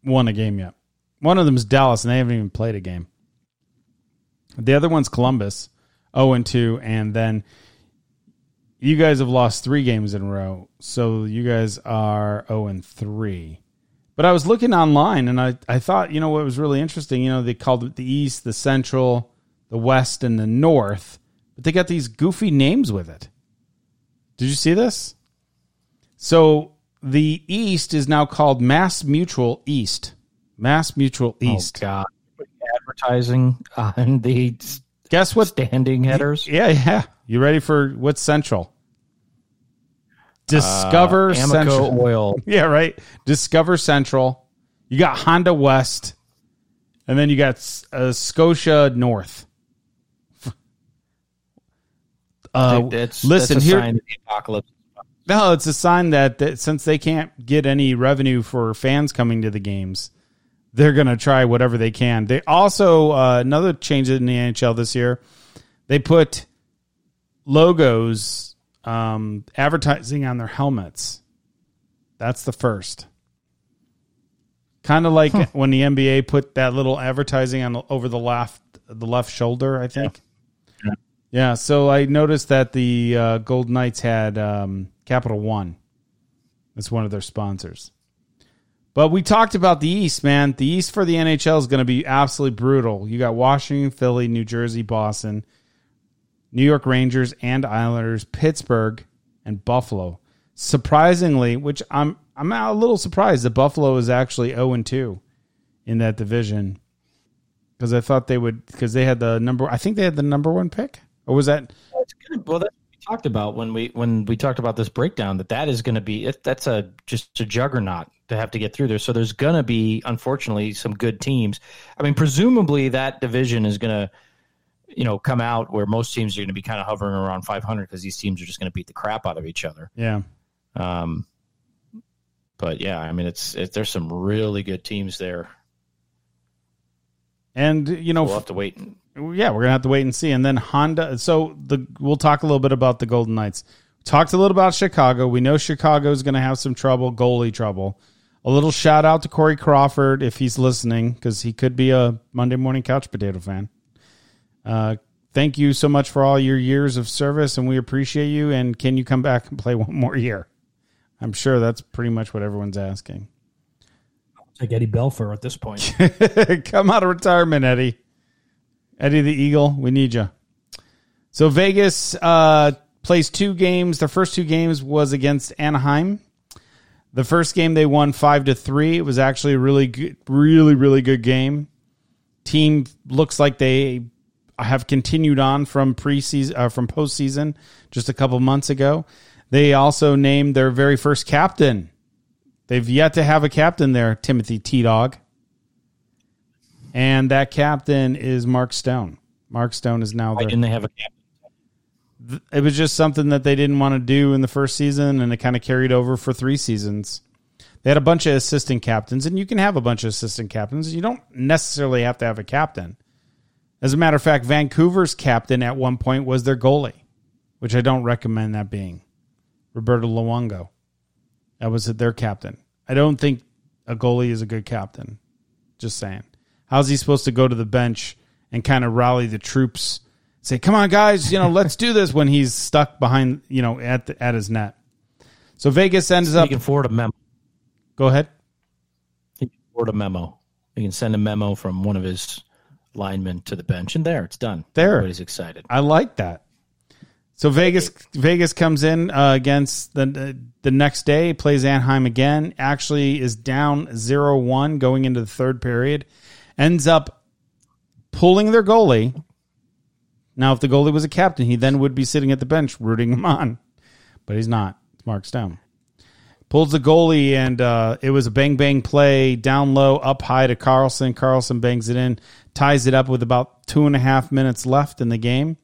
won a game yet. One of them is Dallas, and they haven't even played a game. The other one's Columbus, 0 and 2, and then you guys have lost three games in a row. So you guys are 0 and 3. But I was looking online and I, I thought, you know, what was really interesting, you know, they called it the East, the Central, the West, and the North, but they got these goofy names with it. Did you see this? So the East is now called Mass Mutual East. Mass Mutual oh, East. Oh God! Advertising on the Guess what? standing headers. Yeah, yeah. You ready for what's Central? Discover Uh, Central. Oil. Yeah, right. Discover Central. You got Honda West, and then you got uh, Scotia North. Uh, That's- listen that's a here. sign of the apocalypse. No, it's a sign that, that since they can't get any revenue for fans coming to the games, they're going to try whatever they can. They also uh, another change in the NHL this year. They put logos, um, advertising on their helmets. That's the first. Kind of like when the NBA put that little advertising on over the left the left shoulder, I think. Yeah, yeah so I noticed that the uh, Gold Knights had um, Capital One. That's one of their sponsors. But we talked about the East, man. The East for the NHL is going to be absolutely brutal. You got Washington, Philly, New Jersey, Boston, New York Rangers and Islanders, Pittsburgh, and Buffalo. Surprisingly, which I'm I'm a little surprised that Buffalo is actually 0 and 2 in that division because I thought they would because they had the number. I think they had the number one pick, or was that? Well, that's talked about when we when we talked about this breakdown that that is going to be it, that's a just a juggernaut to have to get through there. So there's going to be unfortunately some good teams. I mean, presumably that division is going to you know come out where most teams are going to be kind of hovering around 500 because these teams are just going to beat the crap out of each other. Yeah, Um, but yeah, I mean, it's it, there's some really good teams there. and you know, We'll have to wait. Yeah, we're gonna have to wait and see. And then Honda. So the we'll talk a little bit about the Golden Knights. Talked a little about Chicago. We know Chicago is gonna have some trouble, goalie trouble. A little shout out to Corey Crawford if he's listening, because he could be a Monday morning couch potato fan. Uh, thank you so much for all your years of service, and we appreciate you. And can you come back and play one more year? I'm sure that's pretty much what everyone's asking. Like Eddie Belfour at this point. Come out of retirement, Eddie. Eddie the Eagle, we need you. So Vegas uh, plays two games. Their first two games was against Anaheim. The first game they won five to three. It was actually a really good, really really good game. Team looks like they have continued on from preseason uh, from postseason just a couple months ago. They also named their very first captain. They've yet to have a captain there, Timothy T Dog. And that captain is Mark Stone. Mark Stone is now Why their didn't they have a captain? it was just something that they didn't want to do in the first season and it kind of carried over for three seasons. They had a bunch of assistant captains and you can have a bunch of assistant captains. You don't necessarily have to have a captain. As a matter of fact vancouver's captain at one point was their goalie which i don't recommend that being. Roberto luongo. That was their captain. I don't think a goalie is a good captain. Just saying how's he supposed to go to the bench and kind of rally the troops say, "Come on, guys, you know, let's do this." When he's stuck behind, you know, at the, at his net. So Vegas ends He up. can forward a memo. Go ahead. He can forward a memo. He can send a memo from one of his linemen to the bench, and there it's done. There. everybody's excited. I like that. So Vegas Vegas comes in uh, against the the next day plays Anaheim again. Actually, is down 0-1 going into the third period. Ends up pulling their goalie. Now, if the goalie was a captain, he then would be sitting at the bench rooting him on, but he's not. It's Mark Stone. Pulls the goalie, and uh, it was a bang bang play down low, up high to Karlsson. Karlsson bangs it in, ties it up with about two and a half minutes left in the game.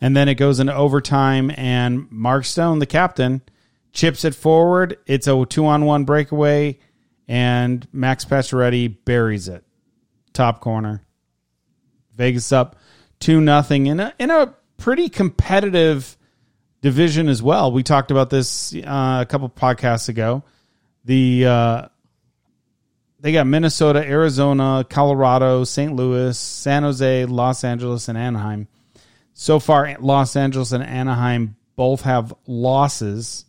And then it goes into overtime, and Mark Stone, the captain, chips it forward. It's a two on one breakaway, and Max Pacioretty buries it. Top corner. Vegas up two nothing in a in a pretty competitive division as well. We talked about this uh, a couple podcasts ago. The uh, they got Minnesota, Arizona, Colorado, St. Louis, San Jose, Los Angeles, and Anaheim. So far, Los Angeles and Anaheim both have losses,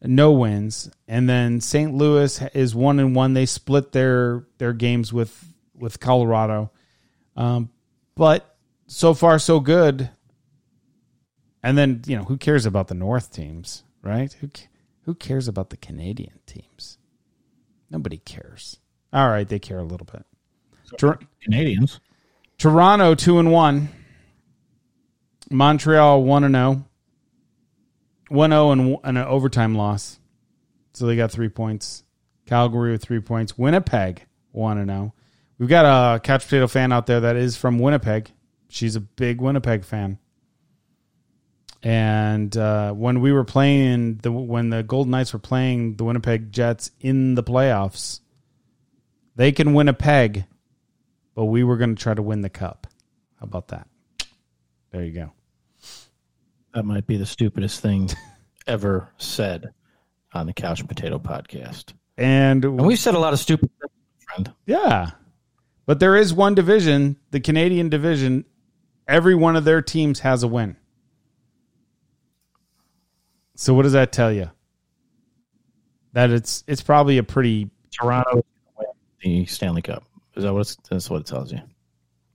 no wins, and then St. Louis is one and one. They split their their games with with Colorado, um, but so far so good. And then you know who cares about the North teams, right? Who who cares about the Canadian teams? Nobody cares. All right, they care a little bit. Tor- Canadians. Toronto two and one. Montreal one and zero. One zero and and an overtime loss, so they got three points. Calgary with three points. Winnipeg one and zero. We've got a couch potato fan out there that is from Winnipeg. She's a big Winnipeg fan. And uh, when we were playing the when the Golden Knights were playing the Winnipeg Jets in the playoffs, they can win a peg, but we were going to try to win the cup. How about that? There you go. That might be the stupidest thing ever said on the Couch Potato Podcast. And, And we've said a lot of stupid things, friend. yeah, but there is one division, the Canadian division. Every one of their teams has a win. So what does that tell you? That it's it's probably a pretty. Toronto the Stanley Cup. Is that what that's what it tells you?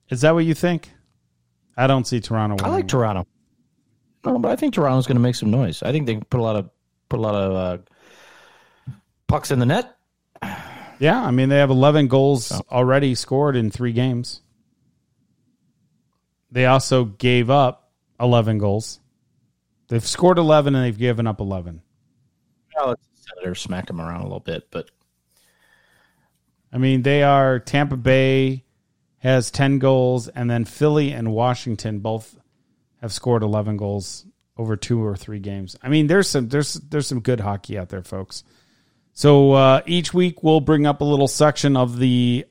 Is that what you think? I don't see Toronto. I like Toronto. No, but I think Toronto's going to make some noise. I think they put a lot of put a lot of uh, pucks in the net. Yeah, I mean they have 11 goals already scored in 3 games. They also gave up 11 goals. They've scored 11 and they've given up 11. Well, the Senators smacked them around a little bit, but I mean, they are Tampa Bay has 10 goals and then Philly and Washington both have scored 11 goals over 2 or 3 games. I mean, there's some there's there's some good hockey out there, folks. So uh, each week we'll bring up a little section of the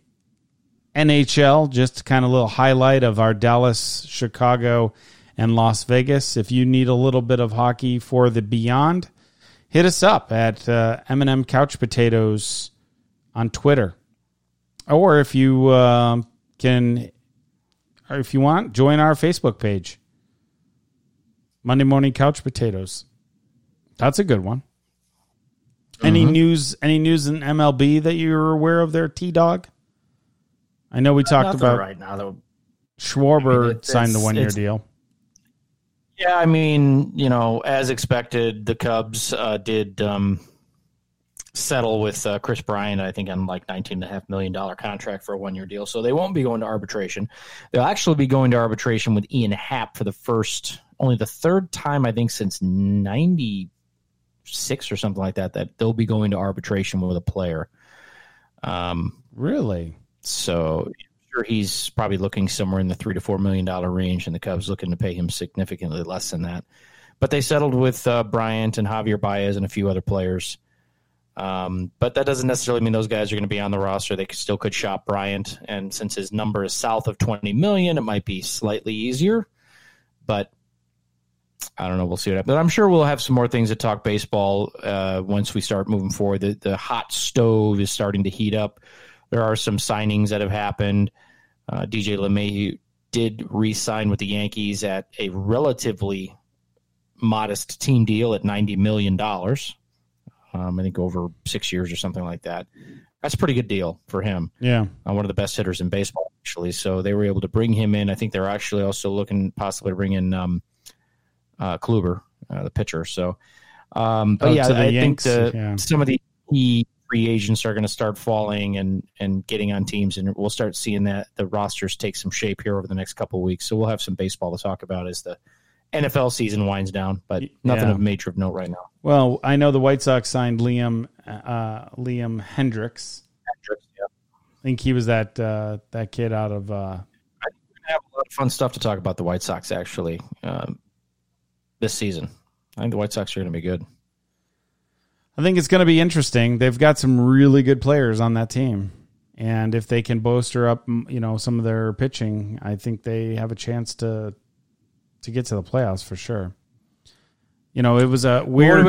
NHL, just kind of a little highlight of our Dallas, Chicago, and Las Vegas. If you need a little bit of hockey for the beyond, hit us up at uh, M&M Couch Potatoes on Twitter, or if you um can, or if you want, join our Facebook page. Monday Morning Couch Potatoes. That's a good one. Any news? Any news in MLB that you're aware of? There, T Dog. I know we talked about right now. Though. Schwarber I mean, it's- signed the one year deal. Yeah, I mean, you know, as expected, the Cubs uh, did um, settle with uh, Kris Bryant, I think, on like nineteen and a half million dollar contract for a one year deal. So they won't be going to arbitration. They'll actually be going to arbitration with Ian Happ for the first, only the third time I think since ninety six or something like that. That they'll be going to arbitration with a player. Um, Really? so I'm sure he's probably looking somewhere in the three to four million dollar range, and the Cubs looking to pay him significantly less than that. But they settled with uh, Bryant and Javier Baez and a few other players. Um, but that doesn't necessarily mean those guys are going to be on the roster. They still could shop Bryant, and since his number is south of twenty million, it might be slightly easier. But I don't know. We'll see what happens. But I'm sure we'll have some more things to talk baseball uh, once we start moving forward. The, the hot stove is starting to heat up. There are some signings that have happened. Uh, DJ LeMahieu did re-sign with the Yankees at a relatively modest team deal at ninety million dollars. Um, I think over six years or something like that. That's a pretty good deal for him Yeah. uh, one of the best hitters in baseball, actually. So they were able to bring him in. I think they're actually also looking possibly to bring in um, uh, Kluber, uh, the pitcher. So, um, but Oh, yeah, I Yanks, think the, yeah. some of the key free agents are going to start falling and and getting on teams, and we'll start seeing that the rosters take some shape here over the next couple of weeks. So we'll have some baseball to talk about as the NFL season winds down, but nothing Yeah. of major of note right now. Well, I know the White Sox signed Liam uh, Liam Hendriks. Yeah. I think he was that uh, that kid out of. Uh, I have a lot of fun stuff to talk about the White Sox actually um, this season. I think the White Sox are going to be good. I think it's going to be interesting. They've got some really good players on that team, and if they can bolster up, you know, some of their pitching, I think they have a chance to to get to the playoffs for sure. You know, it was a weird.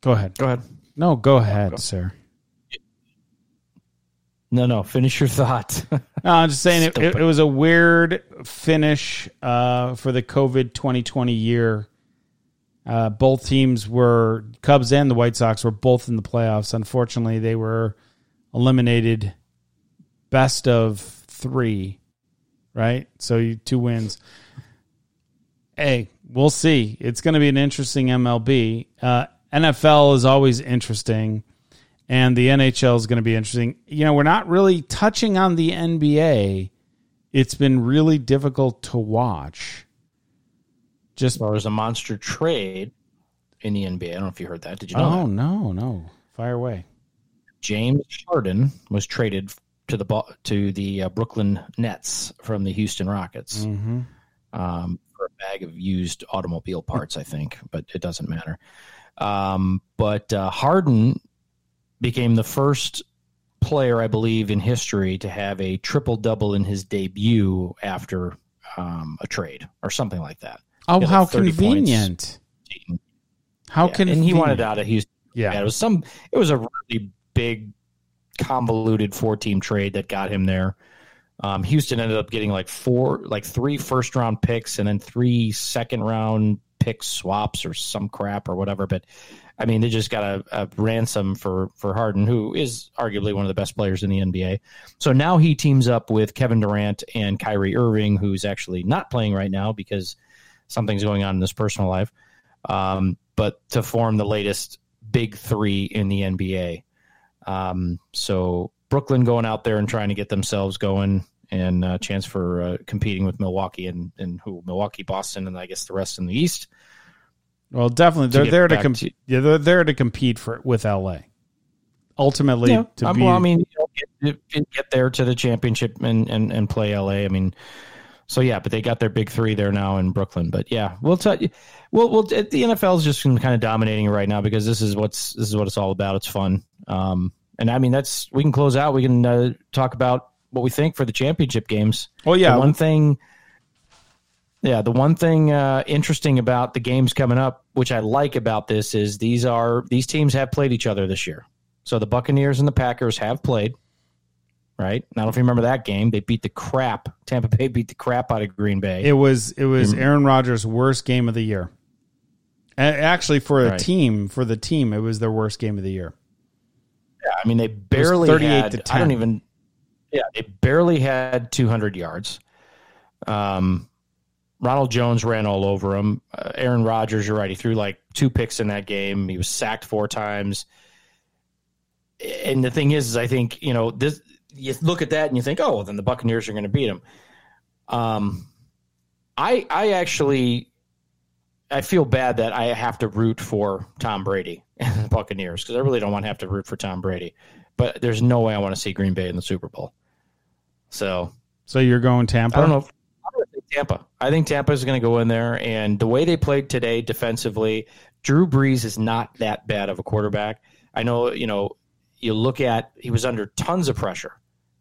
go ahead. Go ahead. No, go ahead, sir. No, no. Finish your thought. No, I'm just saying it, it, it was a weird finish uh, for the COVID 2020 year. Uh, both teams were Cubs and the White Sox were both in the playoffs. Unfortunately, they were eliminated best of three, right? So you, two wins. Hey, we'll see. It's going to be an interesting MLB. Uh, NFL is always interesting and the NHL is going to be interesting. You know, we're not really touching on the NBA. It's been really difficult to watch. Just well, there's a monster trade in the NBA. I don't know if you heard that. Did you know oh that? no, no, fire away. James Harden was traded to the to the uh, Brooklyn Nets from the Houston Rockets Mm-hmm. um, for a bag of used automobile parts, I think, but it doesn't matter. Um, but uh, Harden became the first player, I believe, in history to have a triple double in his debut after um, a trade or something like that. Oh, how like 30 points. convenient! How Yeah, can and he wanted out of Houston. Yeah. Yeah, it was some. It was a really big, convoluted four-team trade that got him there. Um, Houston ended up getting like four, like three first-round picks, and then three second-round pick swaps or some crap or whatever. But I mean, they just got a, a ransom for for Harden, who is arguably one of the best players in the NBA. So now he teams up with Kevin Durant and Kyrie Irving, who's actually not playing right now because something's going on in his personal life. Um, but to form the latest big three in the NBA. Um, so Brooklyn going out there and trying to get themselves going and a chance for uh, competing with Milwaukee and, and who Milwaukee, Boston, and I guess the rest in the East. Well, definitely they're there to compete. Yeah, they're there to compete for with LA. Ultimately, Yeah, to be well, I mean, get, get there to the championship and, and, and play LA. I mean, so yeah, but they got their big three there now in Brooklyn. But yeah, we'll tell you. Well, well, the NFL is just kind of dominating right now because this is what's this is what it's all about. It's fun, um, and I mean that's we can close out. We can uh, talk about what we think for the championship games. Oh, yeah. The one thing. Yeah, the one thing uh, interesting about the games coming up, which I like about this, is these are these teams have played each other this year. So the Buccaneers and the Packers have played, right? I don't know if you remember that game. They beat the crap. Tampa Bay beat the crap out of Green Bay. It was it was Mm-hmm. Aaron Rodgers' worst game of the year. Actually, for a Right. team, for the team, it was their worst game of the year. Yeah, I mean, they barely 38 had. to I don't 10. even. Yeah, they barely had 200 yards. Um, Ronald Jones ran all over him. Uh, Aaron Rodgers, you're right. He threw like two picks in that game. He was sacked four times. And the thing is, is I think you know this. You look at that and you think, oh, well, then the Buccaneers are going to beat him. Um, I I actually I feel bad that I have to root for Tom Brady and the Buccaneers because I really don't want to have to root for Tom Brady. But there's no way I want to see Green Bay in the Super Bowl. So So you're going Tampa? I don't know. If, I'm going to say Tampa. I think Tampa is going to go in there, and the way they played today defensively, Drew Brees is not that bad of a quarterback. I know, you know, you look at he was under tons of pressure.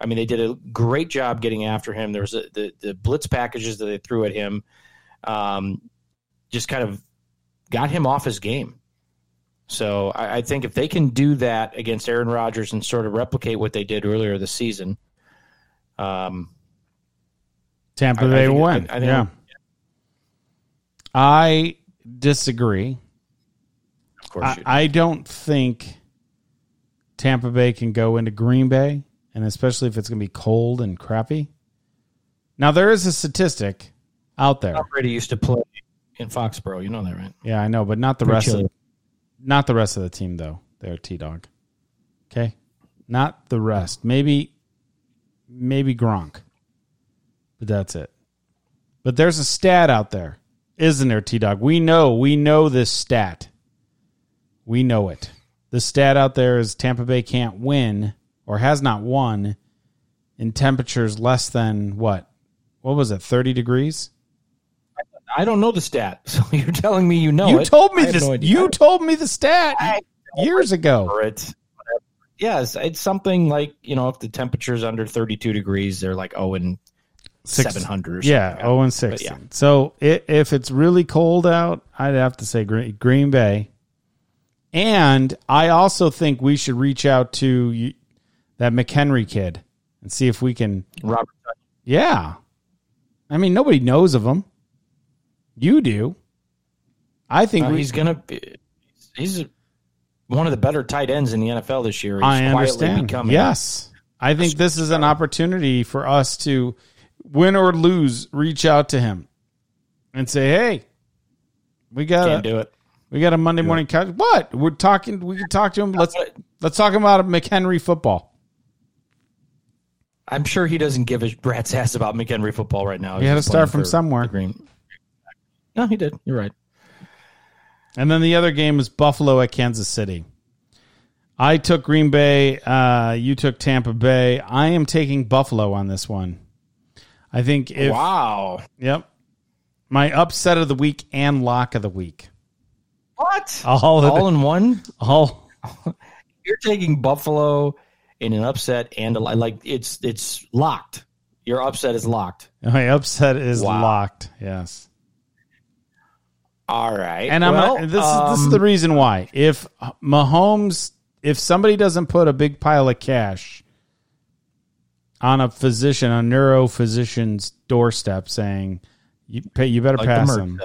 I mean, they did a great job getting after him. There was a, the the blitz packages that they threw at him, um, just kind of got him off his game. So I, I think if they can do that against Aaron Rodgers and sort of replicate what they did earlier this season, um, Tampa I- I Bay think- will win. I- I yeah. I disagree. of course, I, you I don't think Tampa Bay can go into Green Bay, and especially if it's going to be cold and crappy. Now there is a statistic out there. Tom Brady used to play in Foxborough. You know that, right? Yeah, I know, but not the Pretty rest of not the rest of the team though. They're T Dog. Okay? Not the rest. Maybe maybe Gronk. But that's it. But there's a stat out there, isn't there, T Dog? We know, we know this stat. We know it. The stat out there is Tampa Bay can't win or has not won in temperatures less than what? What was it? 30 degrees? I don't know the stat, so you're telling me you know you it. told me this. no you told me the stat years ago. It's yes, it's something like you know if the temperature's under 32 degrees, they're like oh and seven hundred. Yeah, oh and But sixteen. yeah. So i if it's really cold out, I'd have to say Green, Green Bay. And I also think we should reach out to you- that McHenry kid and see if we can. Robert. Yeah, I mean nobody knows of him. You do. I think Uh, we, he's gonna. Be, he's one of the better tight ends in the NFL this year. He's I understand. becoming- Yes. I think this is an opportunity for us to win or lose, reach out to him and say, "Hey, we got can't a, do it. we got a Monday morning couch. What? We're talking we can talk to him. Let's let's talk about McHenry football. I'm sure he doesn't give a rat's ass about McHenry football right now. He had to He's start from somewhere. Green. No, he did. You're right. And then the other game is Buffalo at Kansas City. I took Green Bay. Uh, you took Tampa Bay. I am taking Buffalo on this one. I think if wow. yep, my upset of the week and lock of the week. What? All All in one? all You're taking Buffalo in an upset and a, like it's it's locked. Your upset is locked. my upset is Wow. locked. Yes, All right. and I'm well, not, this is this is the um, reason why. If Mahomes, if somebody doesn't put a big pile of cash on a physician, a neuro physician's doorstep, saying you pay, you better like pass him.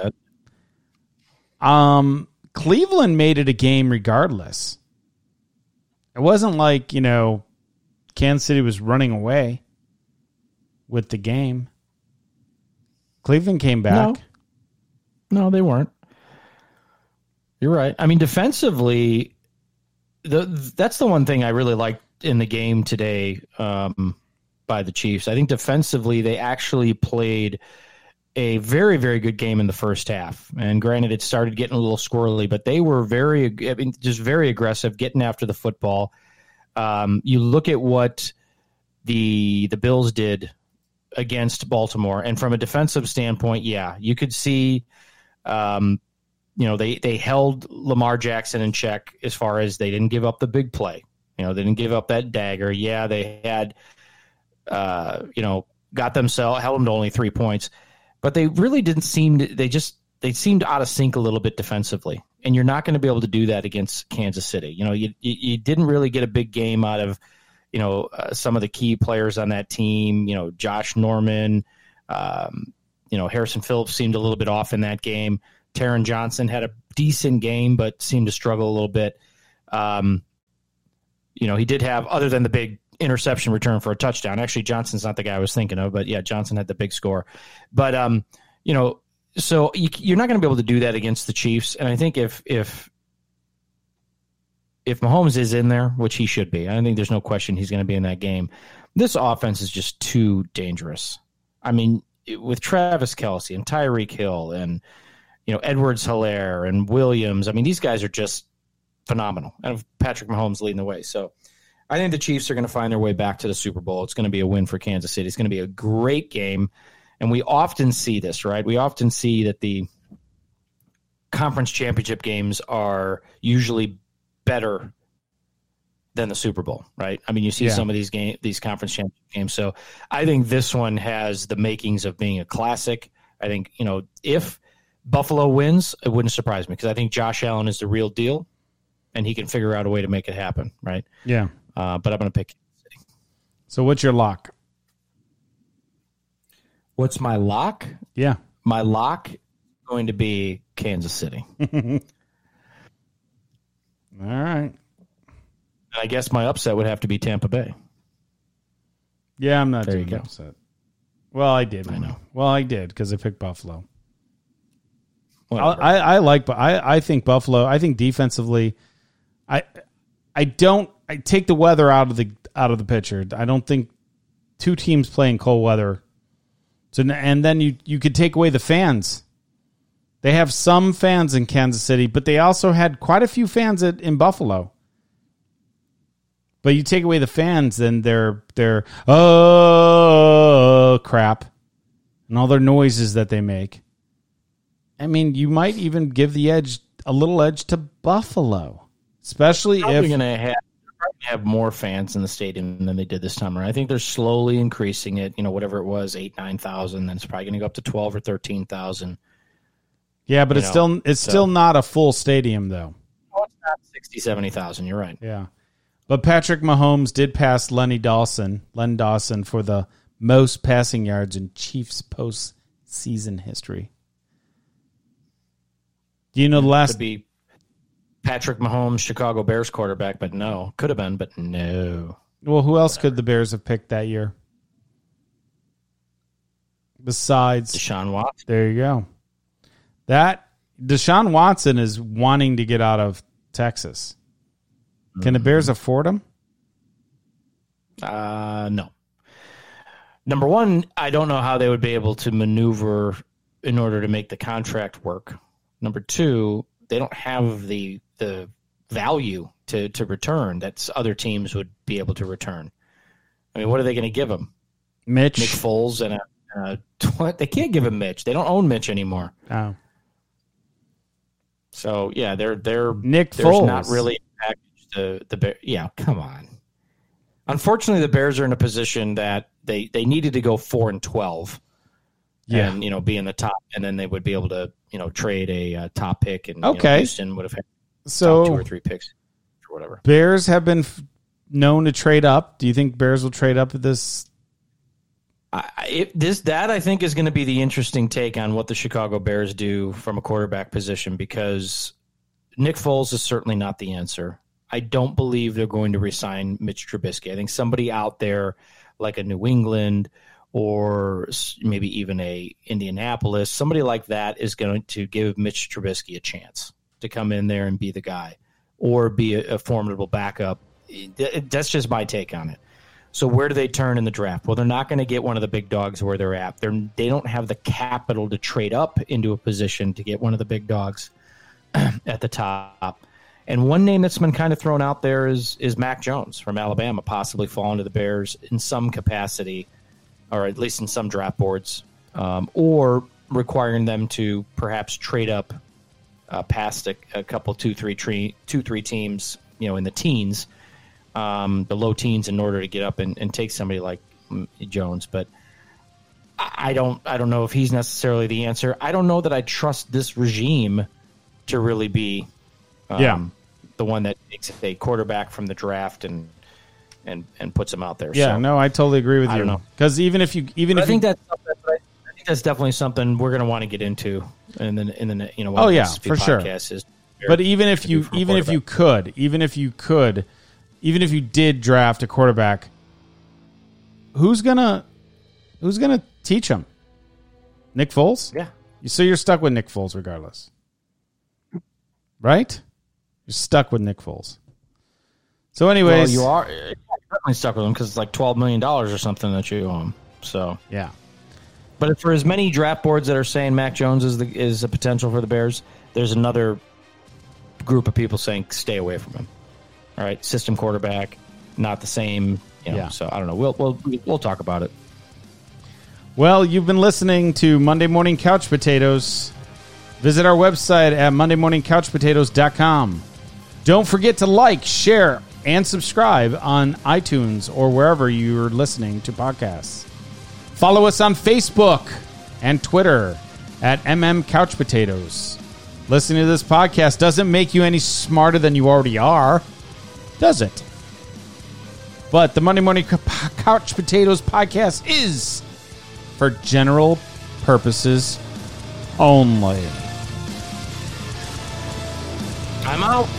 Um, Cleveland made it a game regardless. It wasn't like, you know, Kansas City was running away with the game. Cleveland came back. No, they weren't. You're right. I mean, defensively, the that's the one thing I really liked in the game today um, by the Chiefs. I think defensively they actually played a very very good game in the first half. And granted, it started getting a little squirrely, but they were very I mean, just very aggressive, getting after the football. Um, you look at what the the Bills did against Baltimore, and from a defensive standpoint, yeah, you could see um, you know, they they held Lamar Jackson in check as far as they didn't give up the big play. You know, they didn't give up that dagger. Yeah, they had, uh, you know, got themselves held them to only three points, but they really didn't seem to. They just they seemed out of sync a little bit defensively, and you're not going to be able to do that against Kansas City. You know, you you, didn't really get a big game out of, you know, uh, some of the key players on that team. You know, Josh Norman. Um, you know, Harrison Phillips seemed a little bit off in that game. Taron Johnson had a decent game, but seemed to struggle a little bit. Um, you know, he did have, other than the big interception return for a touchdown. Actually, Johnson's not the guy I was thinking of, but yeah, Johnson had the big score. But um, you know, so you, you're not going to be able to do that against the Chiefs. And I think if if if Mahomes is in there, which he should be, I think there's no question he's going to be in that game. This offense is just too dangerous. I mean, with Travis Kelce and Tyreek Hill and you know Edwards Helaire and Williams, I mean these guys are just phenomenal. And Patrick Mahomes leading the way. So I think the Chiefs are going to find their way back to the Super Bowl. It's going to be a win for Kansas City. It's going to be a great game. And we often see this, right? We often see that the conference championship games are usually better than the Super Bowl, right? I mean, you see Yeah. some of these game these conference championship games. So I think this one has the makings of being a classic. I think, you know, if Buffalo wins, it wouldn't surprise me because I think Josh Allen is the real deal and he can figure out a way to make it happen, right? Yeah. Uh, but I'm going to pick. So what's your lock? What's my lock? Yeah. My lock is going to be Kansas City. All right. I guess my upset would have to be Tampa Bay. Yeah, I'm not There you doing go. upset. Well, I did. I know. Well, I did because I picked Buffalo. I, Whatever. I, I like, but I, I think Buffalo. I think defensively, I, I don't. I take the weather out of the out of the picture. I don't think two teams playing cold weather. So and then you you could take away the fans. They have some fans in Kansas City, but they also had quite a few fans at, in Buffalo. But you take away the fans, then they're they're oh crap, and all their noises that they make. I mean, you might even give the edge a little edge to Buffalo, especially probably if have more fans in the stadium than they did this summer. I think they're slowly increasing it. You know, whatever it was, eight nine thousand. Then it's probably going to go up to twelve or thirteen thousand. Yeah, but it's know, still it's so- still not a full stadium though. Oh, it's not 60, 70,000. You're right. Yeah. But Patrick Mahomes did pass Lenny Dawson, Len Dawson for the most passing yards in Chiefs postseason history. Do you know the last be Patrick Mahomes, Chicago Bears quarterback, but no, could have been, but no. Well, who else could the Bears have picked that year? Besides, Deshaun Watson. there you go. That Deshaun Watson is wanting to get out of Texas. Can the Bears afford him? Uh, no. Number one, I don't know how they would be able to maneuver in order to make the contract work. Number two, they don't have the the value to to return that other teams would be able to return. I mean, what are they going to give him? Mitch. Nick Foles and a, and a what? They can't give him Mitch. They don't own Mitch anymore. Oh. So yeah, they're they're Nick there's Foles. not really package the the Bear. Yeah, come on. Unfortunately, the Bears are in a position that they they needed to go four and twelve, Yeah. and you know be in the top, and then they would be able to you know trade a uh, top pick, and you know, Houston would have had top two or three picks or whatever. Bears have been f- known to trade up. Do you think Bears will trade up at this? I- it, this that I think is going to be the interesting take on what the Chicago Bears do from a quarterback position because Nick Foles is certainly not the answer. I don't believe they're going to resign Mitch Trubisky. I think somebody out there like a New England or maybe even a Indianapolis, somebody like that is going to give Mitch Trubisky a chance to come in there and be the guy or be a, a formidable backup. That's just my take on it. So where do they turn in the draft? Well, they're not going to get one of the big dogs where they're at. They're they don't have the capital to trade up into a position to get one of the big dogs at the top. And one name that's been kind of thrown out there is is Mac Jones from Alabama, possibly falling to the Bears in some capacity, or at least in some draft boards, um, or requiring them to perhaps trade up uh, past a, a couple two three tree, two three teams, you know, in the teens, um, the low teens, in order to get up and, and take somebody like Jones. But I don't I don't know if he's necessarily the answer. I don't know that I trust this regime to really be um, Yeah. the one that takes a quarterback from the draft and and and puts him out there. Yeah, so, no, I totally agree with you. Because even if you, even But I if you, think that's something, but I I think that's definitely something we're going to want to get into in the in the you know oh yeah, for sure. Is but even if you, do for a even if you could, even if you could, even if you did draft a quarterback, who's gonna, who's gonna teach him? Nick Foles. yeah. So you're stuck with Nick Foles regardless, right? You're stuck with Nick Foles. So, Well, anyways, you are definitely stuck with him because it's like twelve million dollars or something that you owe him. So, yeah. But for as many draft boards that are saying Mac Jones is the is a potential for the Bears, there's another group of people saying stay away from him. All right, system quarterback, not the same. You know, Yeah. So I don't know. We'll we'll we'll talk about it. Well, you've been listening to Monday Morning Couch Potatoes. Visit our website at mondaymorningcouchpotatoes.com. Don't forget to like, share, and subscribe on iTunes or wherever you're listening to podcasts. Follow us on Facebook and Twitter at MM Couch Potatoes. Listening to this podcast doesn't make you any smarter than you already are, does it? But the Monday Morning Couch Potatoes podcast is for general purposes only. I'm out.